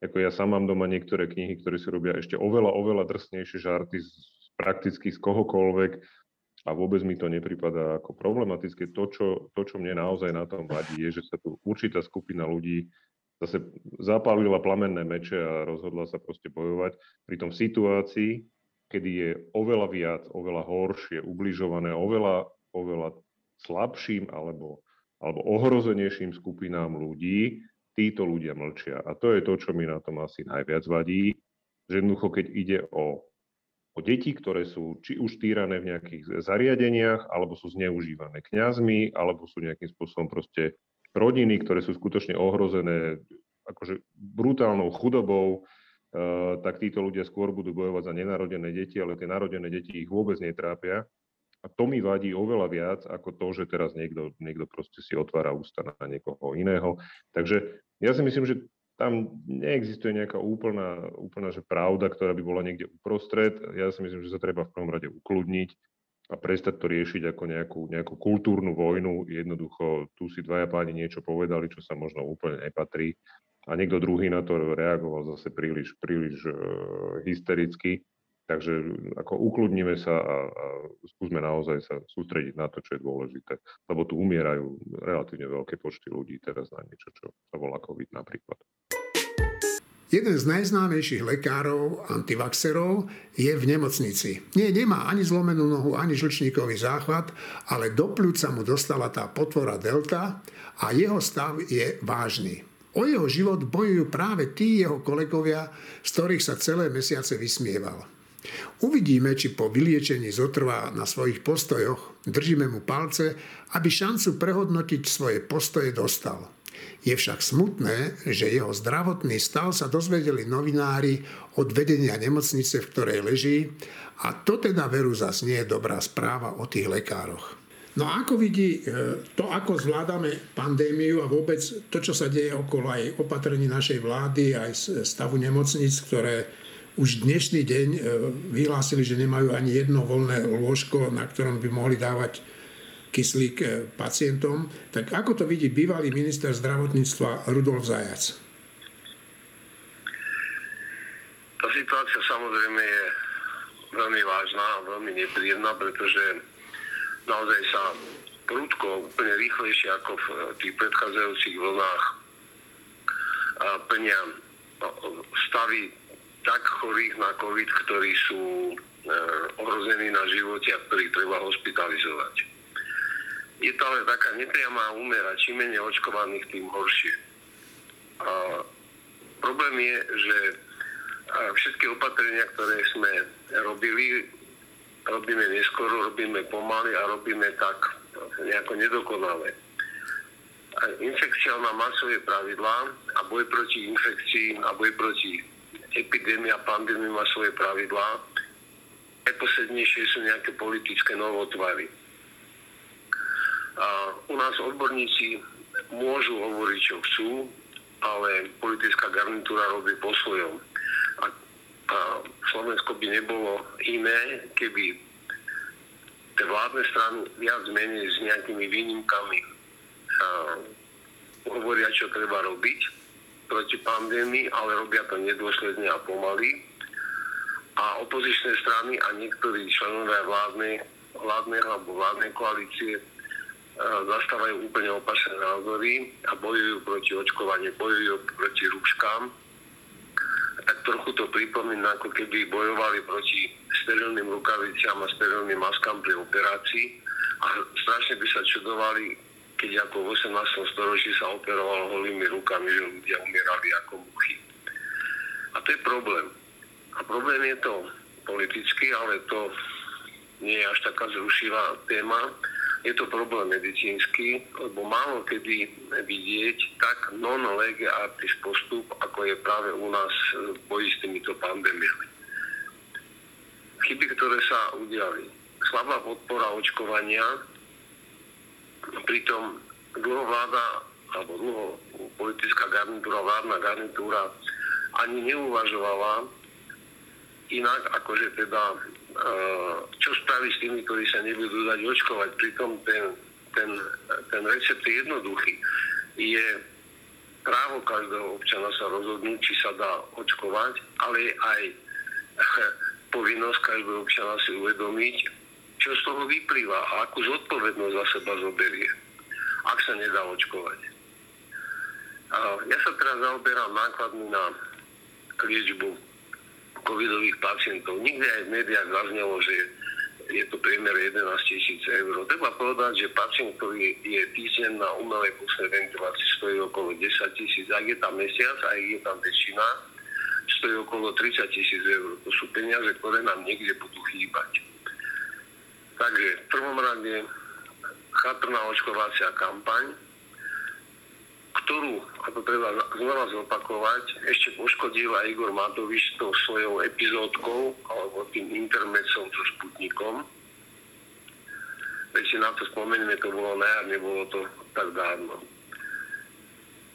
Ako ja sám mám doma niektoré knihy, ktoré si robia ešte oveľa, oveľa drsnejšie žarty z, prakticky z kohokoľvek a vôbec mi to nepripadá ako problematické. To čo, to, čo mne naozaj na tom vadí, je, že sa tu určitá skupina ľudí zase zapálila plamenné meče a rozhodla sa proste bojovať. Pri tom situácii, kedy je oveľa viac, oveľa horšie, ubližované, oveľa, oveľa slabším alebo, alebo ohrozenejším skupinám ľudí, títo ľudia mlčia. A to je to, čo mi na tom asi najviac vadí, že jednoducho, keď ide o, o deti, ktoré sú či už týrané v nejakých zariadeniach, alebo sú zneužívané kňazmi, alebo sú nejakým spôsobom proste rodiny, ktoré sú skutočne ohrozené akože brutálnou chudobou, tak títo ľudia skôr budú bojovať za nenarodené deti, ale tie narodené deti ich vôbec netrápia. A to mi vadí oveľa viac ako to, že teraz niekto, niekto proste si otvára ústa na niekoho iného. Takže ja si myslím, že tam neexistuje nejaká úplná, úplná že pravda, ktorá by bola niekde uprostred. Ja si myslím, že sa treba v prvom rade ukludniť a prestať to riešiť ako nejakú, nejakú kultúrnu vojnu. Jednoducho, tu si dvaja páni niečo povedali, čo sa možno úplne nepatrí a niekto druhý na to reagoval zase príliš, príliš uh, hystericky. Takže ako ukludníme sa a, a skúsme naozaj sa sústrediť na to, čo je dôležité. Lebo tu umierajú relatívne veľké počty ľudí teraz na niečo, čo sa volá COVID napríklad. Jeden z najznámejších lekárov, antivaxerov, je v nemocnici. Nie, nemá ani zlomenú nohu, ani žlčníkový záchvat, ale do pľúca mu dostala tá potvora delta a jeho stav je vážny. O jeho život bojujú práve tí jeho kolegovia, z ktorých sa celé mesiace vysmieval. Uvidíme, či po vyliečení zotrvá na svojich postojoch. Držíme mu palce, aby šancu prehodnotiť svoje postoje dostal. Je však smutné, že jeho zdravotný stav sa dozvedeli novinári od vedenia nemocnice, v ktorej leží, a to teda veru zas nie je dobrá správa o tých lekároch. No a ako vidí e, to, ako zvládame pandémiu a vôbec to, čo sa deje okolo aj opatrení našej vlády, aj stavu nemocnic, ktoré už dnešný deň e, vyhlásili, že nemajú ani jedno voľné lôžko, na ktorom by mohli dávať kyslík e, pacientom. Tak ako to vidí bývalý minister zdravotníctva Rudolf Zajac? Tá situácia samozrejme je veľmi vážna a veľmi nepríjemná, pretože naozaj sa prudko, úplne rýchlejšie ako v tých predchádzajúcich vlnách plnia stavy tak chorých na COVID, ktorí sú e, ohrození na živote a ktorých treba hospitalizovať. Je to ale taká nepriamá úmera, čím menej očkovaných, tým horšie. A problém je, že všetky opatrenia, ktoré sme robili, robíme neskoro, robíme pomaly a robíme tak nejako nedokonale. Infekcia má svoje pravidlá a boj proti infekcii a boj proti epidémii a pandémii má svoje pravidlá. Najposlednejšie sú nejaké politické novotvary. A u nás odborníci môžu hovoriť, čo chcú, ale politická garnitúra robí po svojom a Slovensko by nebolo iné, keby tie vládne strany viac menej s nejakými výnimkami hovoria, čo treba robiť proti pandémii, ale robia to nedôsledne a pomaly. A opozičné strany a niektorí členovia vládnej, vládnej alebo vládnej koalície zastávajú úplne opačné názory a bojujú proti očkovaniu, bojujú proti rúškám tak trochu to pripomína, ako keby bojovali proti sterilným rukaviciam a sterilným maskám pri operácii a strašne by sa čudovali, keď ako v 18. storočí sa operovalo holými rukami, že ľudia umierali ako muchy. A to je problém. A problém je to politicky, ale to nie je až taká zrušivá téma je to problém medicínsky, lebo málo kedy vidieť tak non lege artis postup, ako je práve u nás v boji s týmito pandémiami. Chyby, ktoré sa udiali. Slabá podpora očkovania, pritom dlho vláda, alebo dlho politická garnitúra, vládna garnitúra ani neuvažovala inak, akože teda čo spraví s tými, ktorí sa nebudú dať očkovať. Pritom ten, ten, ten recept je jednoduchý. Je právo každého občana sa rozhodnúť, či sa dá očkovať, ale aj povinnosť každého občana si uvedomiť, čo z toho vyplýva a akú zodpovednosť za seba zoberie, ak sa nedá očkovať. Ja sa teraz zaoberám nákladmi na liečbu covidových pacientov. Nikde aj v médiách zaznelo, že je to priemer 11 tisíc eur. Treba povedať, že pacient, ktorý je týždeň na umelej plusnej ventilácii, stojí okolo 10 tisíc. Ak je tam mesiac, aj je tam väčšina, stojí okolo 30 tisíc eur. To sú peniaze, ktoré nám niekde budú chýbať. Takže v prvom rade chatrná očkovacia kampaň, ktorú, ako treba znova zopakovať, ešte poškodil aj Igor Matovič tou svojou epizódkou alebo tým intermecom so Sputnikom. Veď si na to spomenieme, to bolo na jar, nebolo to tak dávno.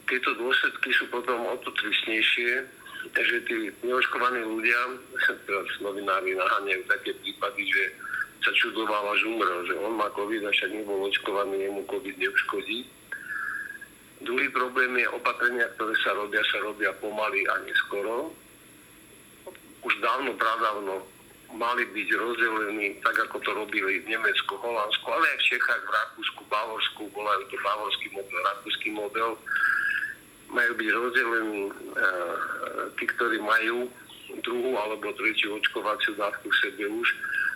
Tieto dôsledky sú potom o to tristnejšie, že tí neočkovaní ľudia, teraz novinári naháňajú také prípady, že sa čudoval až umrel, že on má COVID a však nebol očkovaný, jemu COVID neuškodí Druhý problém je opatrenia, ktoré sa robia, sa robia pomaly a neskoro. Už dávno, pradávno mali byť rozdelení, tak ako to robili v Nemecku, Holandsku, ale aj v Čechách, v Rakúsku, Bavorsku, volajú to bavorský model, rakúsky model. Majú byť rozdelení e, tí, ktorí majú druhú alebo tretiu očkovaciu dávku v sebe už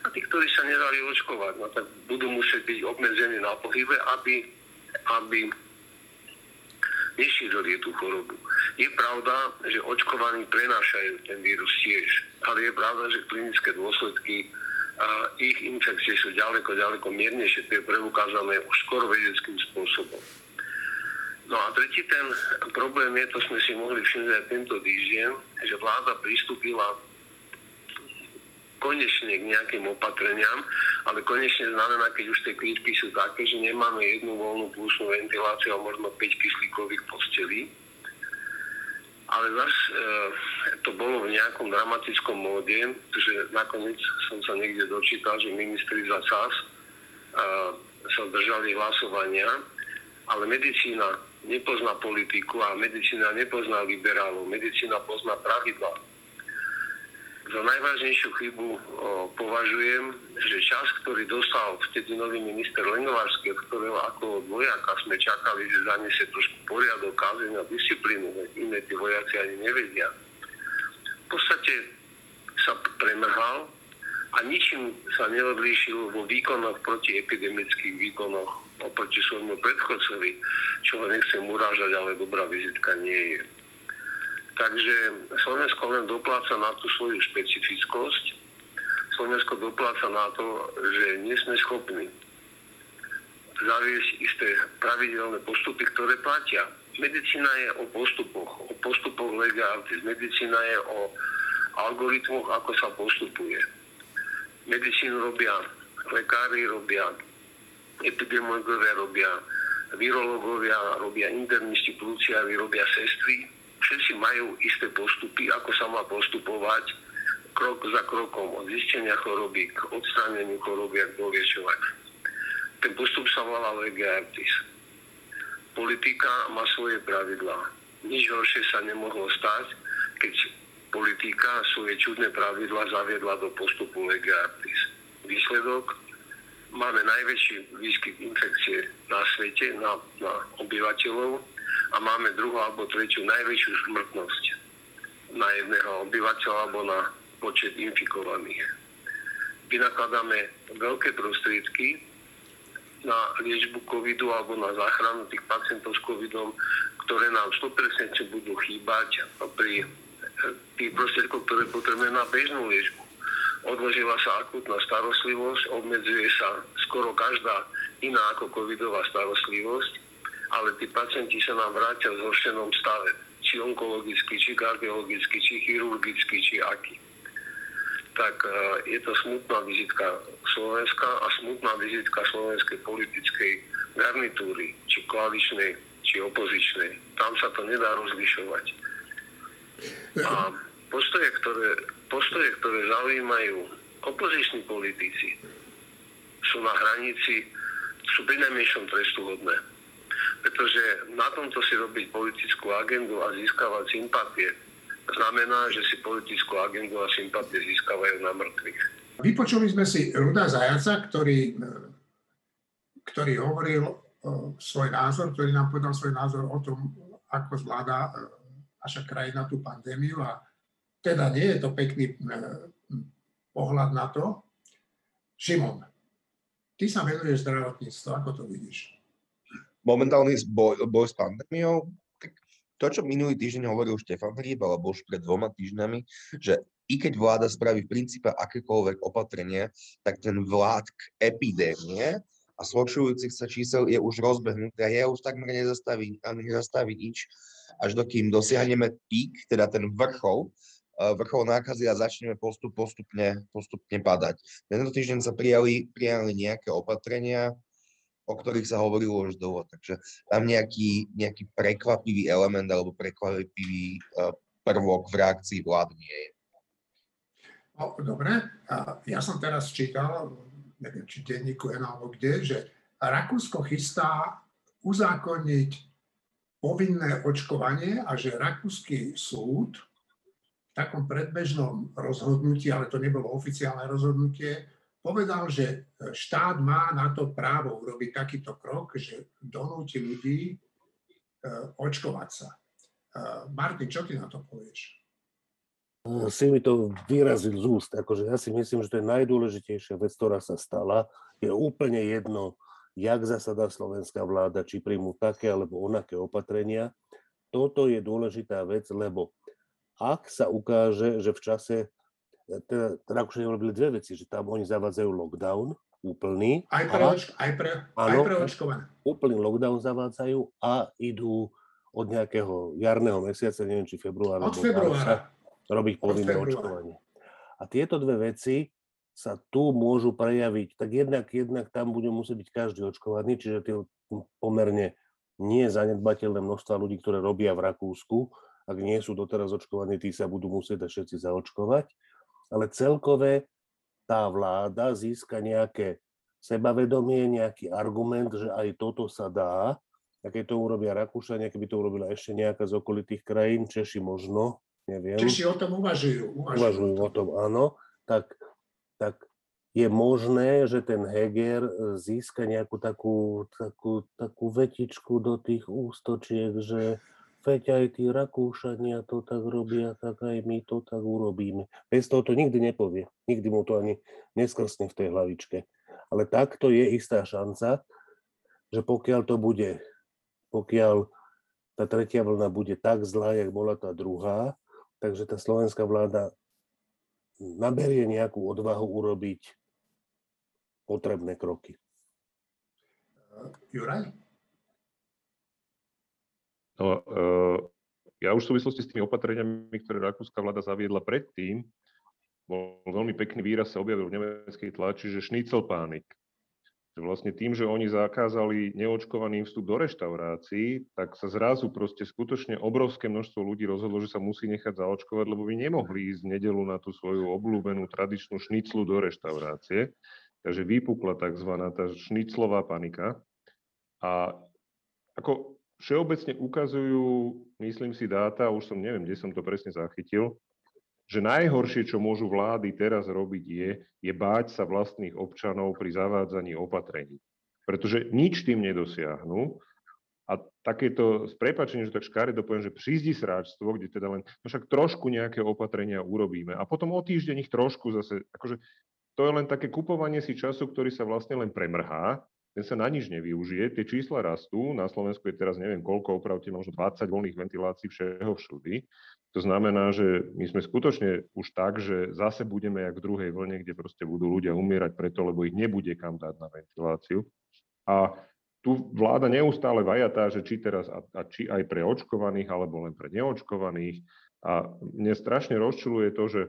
a tí, ktorí sa nedali očkovať, no tak budú musieť byť obmedzení na pohybe, aby, aby nešírili tú chorobu. Je pravda, že očkovaní prenášajú ten vírus tiež, ale je pravda, že klinické dôsledky a ich infekcie sú ďaleko, ďaleko miernejšie, to je preukázané už skoro vedeckým spôsobom. No a tretí ten problém je, to sme si mohli všimnúť aj tento týždeň, že vláda pristúpila konečne k nejakým opatreniam, ale konečne znamená, keď už tie klíčky sú také, že nemáme jednu voľnú plusnú ventiláciu a možno 5 kyslíkových postelí. Ale zase e, to bolo v nejakom dramatickom móde, že nakoniec som sa niekde dočítal, že ministri za SAS e, sa držali hlasovania, ale medicína nepozná politiku a medicína nepozná liberálov, medicína pozná pravidla za najvážnejšiu chybu o, považujem, že čas, ktorý dostal vtedy nový minister Lenovarský, ktorého ako vojaka sme čakali, že zaniesie trošku poriadok, kázenia, disciplínu, iné tí vojaci ani nevedia. V podstate sa premrhal a ničím sa neodlíšil vo výkonoch proti epidemických výkonoch oproti svojmu predchodcovi, čo ho nechcem urážať, ale dobrá vizitka nie je. Takže Slovensko len dopláca na tú svoju špecifickosť. Slovensko dopláca na to, že nie sme schopní zaviesť isté pravidelné postupy, ktoré platia. Medicína je o postupoch, o postupoch legálnych. Medicína je o algoritmoch, ako sa postupuje. Medicínu robia lekári, robia epidemiologovia, robia virológovia, robia internisti, pluciári, robia sestry, všetci majú isté postupy, ako sa má postupovať krok za krokom od zistenia choroby k odstráneniu choroby a k doliečovaniu. Ten postup sa volá Lega Artis. Politika má svoje pravidlá. Nič horšie sa nemohlo stať, keď politika svoje čudné pravidlá zaviedla do postupu Lega Artis. Výsledok máme najväčší výskyt infekcie na svete, na, na obyvateľov, a máme druhú alebo tretiu najväčšiu smrtnosť na jedného obyvateľa alebo na počet infikovaných. Vynakladáme veľké prostriedky na liečbu covidu alebo na záchranu tých pacientov s covidom, ktoré nám 100% budú chýbať pri tých prostriedkoch, ktoré potrebujeme na bežnú liečbu. Odložila sa akutná starostlivosť, obmedzuje sa skoro každá iná ako covidová starostlivosť ale tí pacienti sa nám vrátia v zhoršenom stave, či onkologicky, či kardiologicky, či chirurgicky, či aký. tak e, je to smutná vizitka Slovenska a smutná vizitka slovenskej politickej garnitúry, či koaličnej, či opozičnej. Tam sa to nedá rozlišovať. A postoje, ktoré, postoje, ktoré zaujímajú opoziční politici, sú na hranici, sú pri najmenšom trestu hodné. Pretože na tomto si robiť politickú agendu a získavať sympatie znamená, že si politickú agendu a sympatie získavajú na mŕtvych. Vypočuli sme si Ruda Zajaca, ktorý, ktorý hovoril svoj názor, ktorý nám povedal svoj názor o tom, ako zvláda e, naša krajina tú pandémiu a teda nie je to pekný e, pohľad na to. Šimon, ty sa venuješ zdravotníctvu, ako to vidíš? Momentálny boj, boj s pandémiou to, čo minulý týždeň hovoril Štefan Hríb, alebo už pred dvoma týždňami, že i keď vláda spraví v princípe akékoľvek opatrenie, tak ten vlád k epidémie a zhoršujúcich sa čísel je už rozbehnutý a je už takmer nezastaví, nezastaví nič, až dokým dosiahneme pík, teda ten vrchol, eh, vrchol nákazy a začneme postup, postupne, postupne padať. Tento týždeň sa prijali, prijali nejaké opatrenia, o ktorých sa hovorilo už dlho. Takže tam nejaký, nejaký prekvapivý element alebo prekvapivý uh, prvok v reakcii vlád nie je. No, dobre, ja som teraz čítal, neviem, či denníku je alebo kde, že Rakúsko chystá uzákonniť povinné očkovanie a že Rakúsky súd v takom predbežnom rozhodnutí, ale to nebolo oficiálne rozhodnutie, povedal, že e, štát má na to právo urobiť takýto krok, že donúti ľudí e, očkovať sa. E, Martin, čo ty na to povieš? Si mi to vyrazil z úst. Akože ja si myslím, že to je najdôležitejšia vec, ktorá sa stala. Je úplne jedno, jak zasadá slovenská vláda, či príjmu také alebo onaké opatrenia. Toto je dôležitá vec, lebo ak sa ukáže, že v čase teda, teda Rakúšania urobili dve veci, že tam oni zavádzajú lockdown úplný. Aj pre, a, aj pre, áno, aj pre očkované. Úplný lockdown zavádzajú a idú od nejakého jarného mesiaca, neviem či februára, od februára. robiť povinné očkovanie. A tieto dve veci sa tu môžu prejaviť, tak jednak, jednak tam bude musieť byť každý očkovaný, čiže tie pomerne nie zanedbateľné množstva ľudí, ktoré robia v Rakúsku, ak nie sú doteraz očkovaní, tí sa budú musieť všetci zaočkovať ale celkové tá vláda získa nejaké sebavedomie, nejaký argument, že aj toto sa dá. A keď to urobia Rakúšania, keby to urobila ešte nejaká z okolitých krajín, Češi možno, neviem. Češi o tom uvažujú. Uvažujú, uvažujú o tom, áno. Tak, tak je možné, že ten Heger získa nejakú takú, takú, takú vetičku do tých ústočiek, že veď aj tí Rakúšania to tak robia, tak aj my to tak urobíme. Bez toho to nikdy nepovie. Nikdy mu to ani neskrsne v tej hlavičke. Ale takto je istá šanca, že pokiaľ to bude, pokiaľ tá tretia vlna bude tak zlá, jak bola tá druhá, takže tá slovenská vláda naberie nejakú odvahu urobiť potrebné kroky. Juraj? No, uh, ja už v súvislosti s tými opatreniami, ktoré rakúska vláda zaviedla predtým, bol veľmi pekný výraz sa objavil v nemeckej tlači, že šnicelpánik. Vlastne tým, že oni zakázali neočkovaný vstup do reštaurácií, tak sa zrazu proste skutočne obrovské množstvo ľudí rozhodlo, že sa musí nechať zaočkovať, lebo by nemohli ísť v nedelu na tú svoju obľúbenú tradičnú šniclu do reštaurácie. Takže vypukla tzv. tá šniclová panika. A ako všeobecne ukazujú, myslím si, dáta, už som neviem, kde som to presne zachytil, že najhoršie, čo môžu vlády teraz robiť, je, je báť sa vlastných občanov pri zavádzaní opatrení. Pretože nič tým nedosiahnu. A takéto, s prepačením, že tak škaredo poviem, že prízdi sráčstvo, kde teda len, no však trošku nejaké opatrenia urobíme. A potom o týždeň ich trošku zase, akože to je len také kupovanie si času, ktorý sa vlastne len premrhá ten sa na nič nevyužije, tie čísla rastú, na Slovensku je teraz neviem koľko, opravte možno 20 voľných ventilácií všeho všudy. To znamená, že my sme skutočne už tak, že zase budeme jak v druhej vlne, kde proste budú ľudia umierať preto, lebo ich nebude kam dať na ventiláciu. A tu vláda neustále vajatá, že či teraz a, a či aj pre očkovaných, alebo len pre neočkovaných. A mne strašne rozčuluje to, že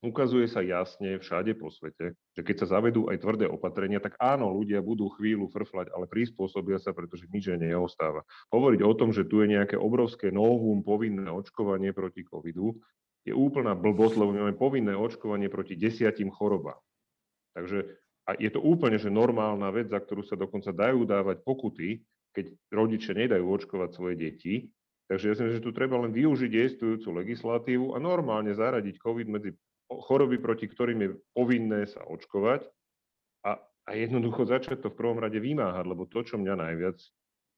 ukazuje sa jasne všade po svete, že keď sa zavedú aj tvrdé opatrenia, tak áno, ľudia budú chvíľu frflať, ale prispôsobia sa, pretože nič neostáva. Hovoriť o tom, že tu je nejaké obrovské novum, povinné očkovanie proti covidu, je úplná blbosť, lebo máme povinné očkovanie proti desiatim chorobám. Takže a je to úplne že normálna vec, za ktorú sa dokonca dajú dávať pokuty, keď rodičia nedajú očkovať svoje deti. Takže ja si myslím, že tu treba len využiť existujúcu legislatívu a normálne zaradiť COVID medzi choroby, proti ktorým je povinné sa očkovať a, a jednoducho začať to v prvom rade vymáhať, lebo to, čo mňa najviac,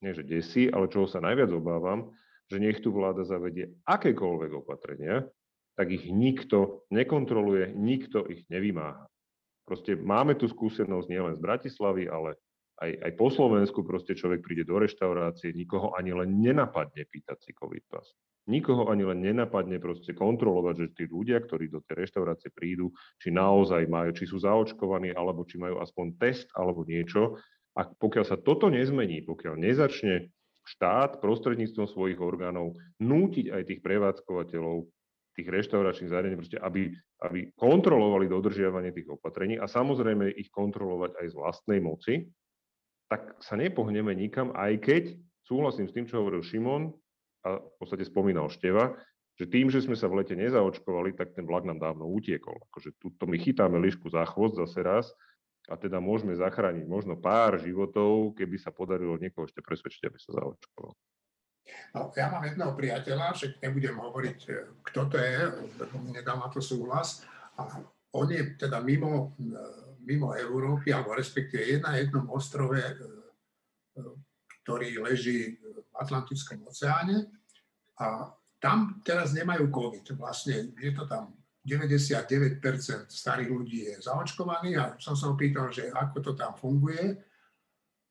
nie že desí, ale čoho sa najviac obávam, že nech tu vláda zavedie akékoľvek opatrenia, tak ich nikto nekontroluje, nikto ich nevymáha. Proste máme tu skúsenosť nielen z Bratislavy, ale aj, aj po Slovensku proste človek príde do reštaurácie, nikoho ani len nenapadne pýtať si COVID pas. Nikoho ani len nenapadne proste kontrolovať, že tí ľudia, ktorí do tej reštaurácie prídu, či naozaj majú, či sú zaočkovaní, alebo či majú aspoň test alebo niečo. A pokiaľ sa toto nezmení, pokiaľ nezačne štát prostredníctvom svojich orgánov nútiť aj tých prevádzkovateľov tých reštauračných zariadení, aby, aby kontrolovali dodržiavanie tých opatrení a samozrejme ich kontrolovať aj z vlastnej moci, tak sa nepohneme nikam, aj keď súhlasím s tým, čo hovoril Šimon a v podstate spomínal Števa, že tým, že sme sa v lete nezaočkovali, tak ten vlak nám dávno utiekol. Akože tuto my chytáme lišku za chvost zase raz a teda môžeme zachrániť možno pár životov, keby sa podarilo niekoho ešte presvedčiť, aby sa zaočkoval. No, ja mám jedného priateľa, však nebudem hovoriť, e, kto to je, lebo mi nedal na to súhlas. A on je teda mimo e, mimo Európy, alebo respektíve je na jednom ostrove, e, ktorý leží Atlantickom oceáne a tam teraz nemajú COVID. Vlastne je to tam 99% starých ľudí je zaočkovaných a som sa opýtal, že ako to tam funguje.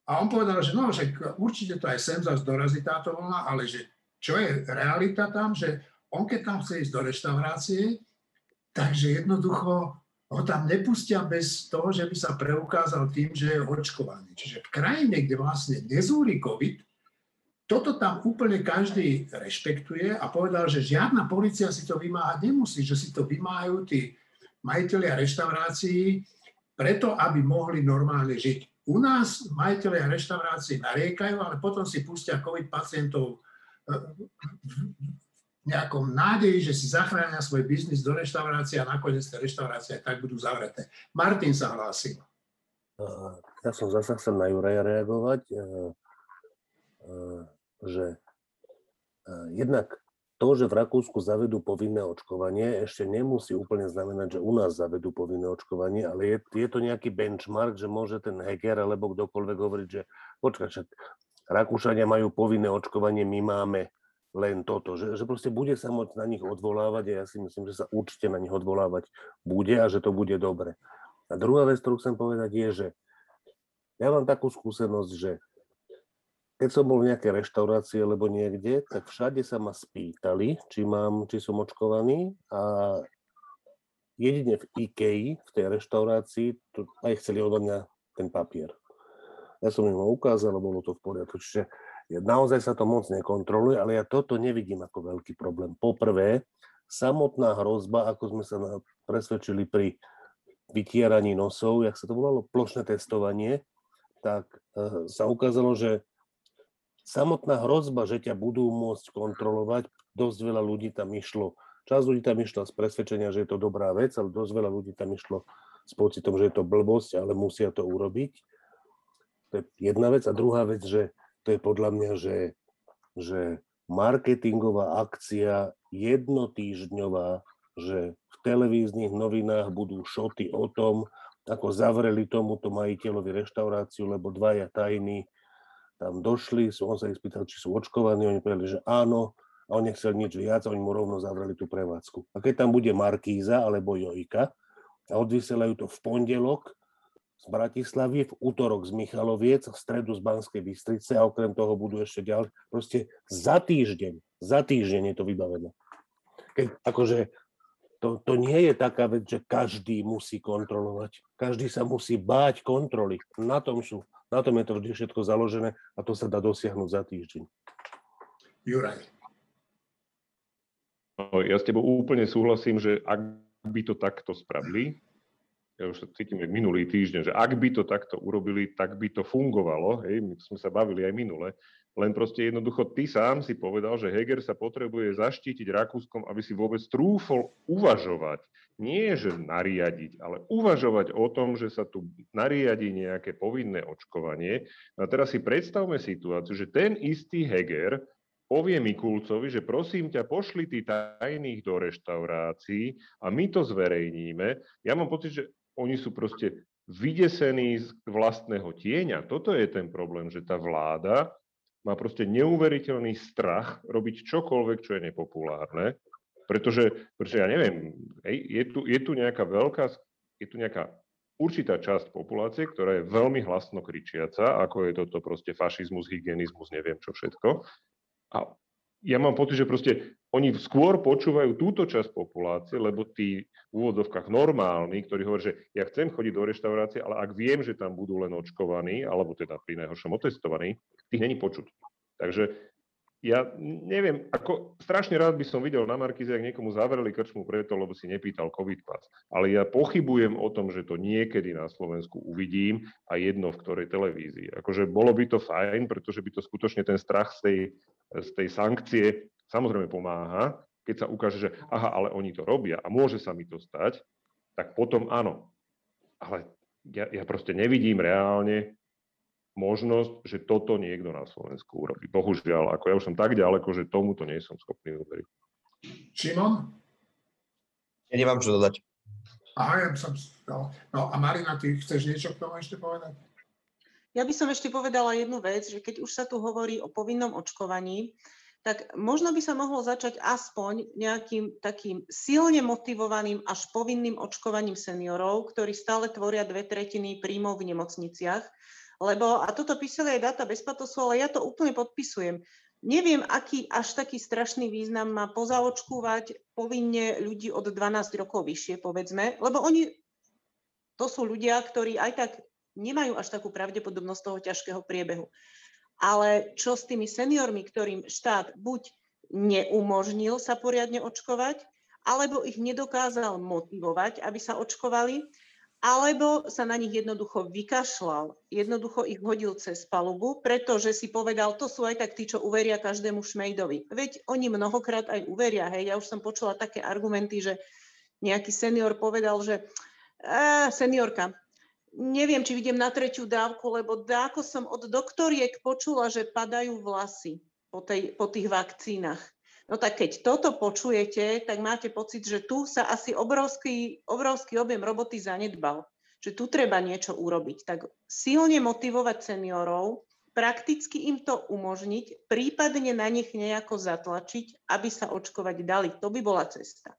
A on povedal, že no, že určite to aj sem zase dorazí táto vlna, ale že čo je realita tam, že on keď tam chce ísť do reštaurácie, takže jednoducho ho tam nepustia bez toho, že by sa preukázal tým, že je očkovaný. Čiže v krajine, kde vlastne nezúri COVID, toto tam úplne každý rešpektuje a povedal, že žiadna policia si to vymáhať nemusí, že si to vymáhajú tí majiteľia reštaurácií preto, aby mohli normálne žiť. U nás majiteľia reštaurácií nariekajú, ale potom si pustia COVID pacientov nejakom nádeji, že si zachránia svoj biznis do reštaurácie a nakoniec tie reštaurácie tak budú zavreté. Martin sa hlásil. Ja som zase chcel na Juraja reagovať, že jednak to, že v Rakúsku zavedú povinné očkovanie, ešte nemusí úplne znamenať, že u nás zavedú povinné očkovanie, ale je, je to nejaký benchmark, že môže ten hacker alebo kdokoľvek hovoriť, že počkaj, Rakúšania majú povinné očkovanie, my máme len toto, že, že proste bude sa môcť na nich odvolávať a ja si myslím, že sa určite na nich odvolávať bude a že to bude dobre. A druhá vec, ktorú chcem povedať je, že ja mám takú skúsenosť, že keď som bol v nejakej reštaurácii alebo niekde, tak všade sa ma spýtali, či, mám, či som očkovaný a jedine v IKEA, v tej reštaurácii, to aj chceli odo mňa ten papier. Ja som im ho ukázal bolo to v poriadku. Čiže Naozaj sa to moc nekontroluje, ale ja toto nevidím ako veľký problém. Poprvé, samotná hrozba, ako sme sa presvedčili pri vytieraní nosov, jak sa to volalo, plošné testovanie, tak e, sa ukázalo, že samotná hrozba, že ťa budú môcť kontrolovať, dosť veľa ľudí tam išlo. Časť ľudí tam išla z presvedčenia, že je to dobrá vec, ale dosť veľa ľudí tam išlo s pocitom, že je to blbosť, ale musia to urobiť. To je jedna vec. A druhá vec, že to je podľa mňa, že, že marketingová akcia jednotýždňová, že v televíznych novinách budú šoty o tom, ako zavreli tomuto majiteľovi reštauráciu, lebo dvaja tajní tam došli, on sa ich spýtal, či sú očkovaní, oni povedali, že áno, a on nechcel nič viac, oni mu rovno zavreli tú prevádzku. A keď tam bude Markíza alebo Jojka a odvysielajú to v pondelok, z Bratislavy, v útorok z Michaloviec, v stredu z Banskej Bystrice a okrem toho budú ešte ďalšie. Proste za týždeň, za týždeň je to vybavené. Keď, akože to, to nie je taká vec, že každý musí kontrolovať. Každý sa musí báť kontroly. Na tom, sú, na tom je to vždy všetko založené a to sa dá dosiahnuť za týždeň. Juraj. Ja s tebou úplne súhlasím, že ak by to takto spravili, ja už sa cítim jak minulý týždeň, že ak by to takto urobili, tak by to fungovalo, hej, my sme sa bavili aj minule, len proste jednoducho ty sám si povedal, že Heger sa potrebuje zaštítiť Rakúskom, aby si vôbec trúfol uvažovať. Nie, že nariadiť, ale uvažovať o tom, že sa tu nariadi nejaké povinné očkovanie. A teraz si predstavme situáciu, že ten istý Heger povie Mikulcovi, že prosím ťa, pošli ty tajných do reštaurácií a my to zverejníme. Ja mám pocit, že oni sú proste vydesení z vlastného tieňa. Toto je ten problém, že tá vláda má proste neuveriteľný strach robiť čokoľvek, čo je nepopulárne, pretože, pretože ja neviem, je tu, je tu nejaká veľká, je tu nejaká určitá časť populácie, ktorá je veľmi hlasno kričiaca, ako je toto proste fašizmus, hygienizmus, neviem čo všetko. A ja mám pocit, že proste oni skôr počúvajú túto časť populácie, lebo tí v úvodzovkách normálni, ktorí hovoria, že ja chcem chodiť do reštaurácie, ale ak viem, že tam budú len očkovaní, alebo teda pri najhoršom otestovaní, tých není počuť. Takže ja neviem, ako strašne rád by som videl na Markize, ak niekomu zavreli krčmu preto, lebo si nepýtal COVID pas. Ale ja pochybujem o tom, že to niekedy na Slovensku uvidím a jedno v ktorej televízii. Akože bolo by to fajn, pretože by to skutočne ten strach z tej, z tej sankcie samozrejme pomáha, keď sa ukáže, že aha, ale oni to robia a môže sa mi to stať, tak potom áno. Ale ja, ja proste nevidím reálne možnosť, že toto niekto na Slovensku urobí. Bohužiaľ, ako ja už som tak ďaleko, že tomuto nie som schopný uveriť. Šimon? Ja nemám čo dodať. Aha, ja som... No, no a Marina, ty chceš niečo k tomu ešte povedať? Ja by som ešte povedala jednu vec, že keď už sa tu hovorí o povinnom očkovaní, tak možno by sa mohlo začať aspoň nejakým takým silne motivovaným až povinným očkovaním seniorov, ktorí stále tvoria dve tretiny príjmov v nemocniciach. Lebo, a toto písali aj data bez patosu, ale ja to úplne podpisujem. Neviem, aký až taký strašný význam má pozaočkúvať povinne ľudí od 12 rokov vyššie, povedzme, lebo oni, to sú ľudia, ktorí aj tak nemajú až takú pravdepodobnosť toho ťažkého priebehu. Ale čo s tými seniormi, ktorým štát buď neumožnil sa poriadne očkovať, alebo ich nedokázal motivovať, aby sa očkovali, alebo sa na nich jednoducho vykašľal, jednoducho ich hodil cez palubu, pretože si povedal, to sú aj tak tí, čo uveria každému šmejdovi. Veď oni mnohokrát aj uveria, hej, ja už som počula také argumenty, že nejaký senior povedal, že e, seniorka, neviem, či vidím na tretiu dávku, lebo dáko som od doktoriek počula, že padajú vlasy po, tej, po tých vakcínach. No tak keď toto počujete, tak máte pocit, že tu sa asi obrovský, obrovský objem roboty zanedbal. Že tu treba niečo urobiť. Tak silne motivovať seniorov, prakticky im to umožniť, prípadne na nich nejako zatlačiť, aby sa očkovať dali. To by bola cesta.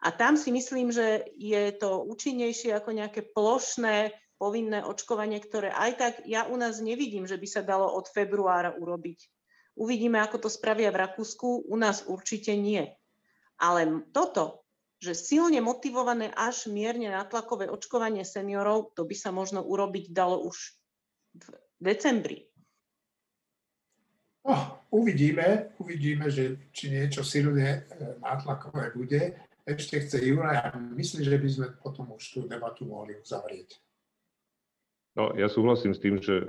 A tam si myslím, že je to účinnejšie ako nejaké plošné povinné očkovanie, ktoré aj tak ja u nás nevidím, že by sa dalo od februára urobiť. Uvidíme, ako to spravia v Rakúsku, u nás určite nie. Ale toto, že silne motivované až mierne natlakové očkovanie seniorov, to by sa možno urobiť dalo už v decembri. Oh, uvidíme, uvidíme, že či niečo silne e, nátlakové bude ešte chce Juraj a myslím, že by sme potom už tú debatu mohli uzavrieť. No, ja súhlasím s tým, že e,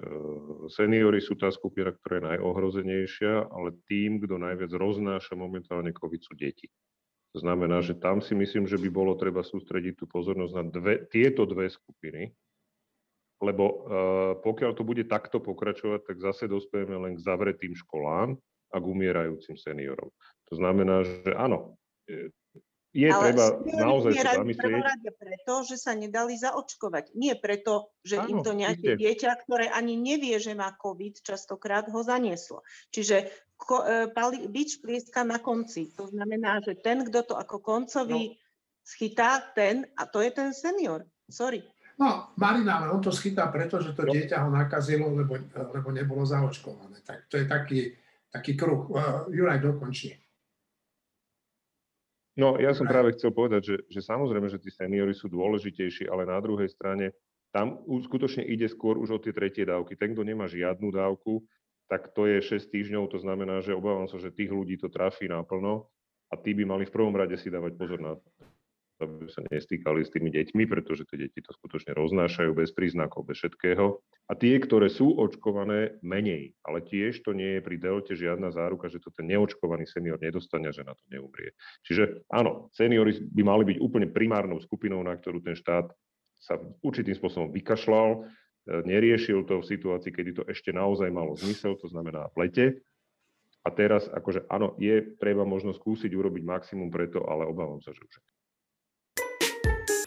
seniory sú tá skupina, ktorá je najohrozenejšia, ale tým, kto najviac roznáša momentálne COVID sú deti. To znamená, že tam si myslím, že by bolo treba sústrediť tú pozornosť na dve, tieto dve skupiny, lebo uh, pokiaľ to bude takto pokračovať, tak zase dospejeme len k zavretým školám a k umierajúcim seniorom. To znamená, že áno, e, je Ale treba naozaj sa zamyslieť. preto, že sa nedali zaočkovať. Nie preto, že Áno, im to nejaké ide. dieťa, ktoré ani nevie, že má COVID, častokrát ho zanieslo. Čiže ko, e, pali, bič plieska na konci. To znamená, že ten, kto to ako koncový no. schytá, ten, a to je ten senior. Sorry. No, Marina, ale on to schytá preto, že to no. dieťa ho nakazilo, lebo, lebo nebolo zaočkované. Tak to je taký, taký kruh. Uh, Juraj dokončí. No, ja som práve chcel povedať, že, že samozrejme, že tí seniory sú dôležitejší, ale na druhej strane tam skutočne ide skôr už o tie tretie dávky. Ten, kto nemá žiadnu dávku, tak to je 6 týždňov, to znamená, že obávam sa, že tých ľudí to trafí naplno a tí by mali v prvom rade si dávať pozor na to, aby sa nestýkali s tými deťmi, pretože tie deti to skutočne roznášajú bez príznakov, bez všetkého. A tie, ktoré sú očkované, menej. Ale tiež to nie je pri delte žiadna záruka, že to ten neočkovaný senior nedostane, že na to neumrie. Čiže áno, seniory by mali byť úplne primárnou skupinou, na ktorú ten štát sa určitým spôsobom vykašľal, neriešil to v situácii, kedy to ešte naozaj malo zmysel, to znamená v lete, a teraz, akože áno, je treba možno skúsiť urobiť maximum preto, ale obávam sa, že už.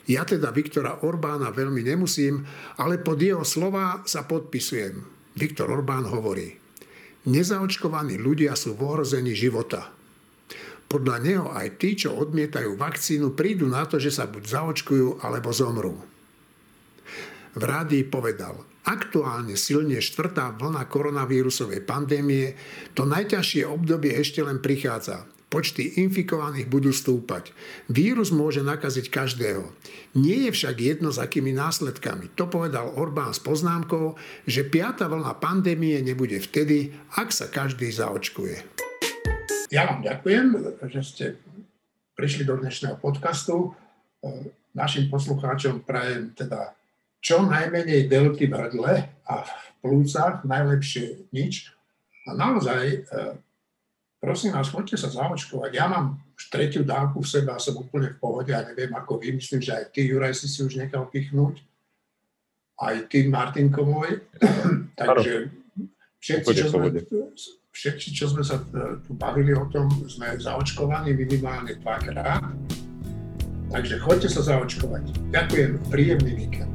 Ja teda Viktora Orbána veľmi nemusím, ale pod jeho slova sa podpisujem. Viktor Orbán hovorí, nezaočkovaní ľudia sú v ohrození života. Podľa neho aj tí, čo odmietajú vakcínu, prídu na to, že sa buď zaočkujú, alebo zomrú. V rádii povedal, aktuálne silne štvrtá vlna koronavírusovej pandémie, to najťažšie obdobie ešte len prichádza. Počty infikovaných budú stúpať. Vírus môže nakaziť každého. Nie je však jedno, s akými následkami. To povedal Orbán s poznámkou, že piata vlna pandémie nebude vtedy, ak sa každý zaočkuje. Ja vám ďakujem, že ste prišli do dnešného podcastu. Našim poslucháčom prajem teda čo najmenej delty v hrdle a v plúcach, najlepšie nič. A naozaj prosím vás, choďte sa zaočkovať. Ja mám už tretiu dávku v sebe a som úplne v pohode a neviem ako vy. Myslím, že aj ty, Juraj, si si už nechal pichnúť. Aj ty, Martinko môj. Takže všetci čo, sme, všetci, čo sme sa tu bavili o tom, sme zaočkovaní minimálne dvakrát. Takže choďte sa zaočkovať. Ďakujem, príjemný víkend.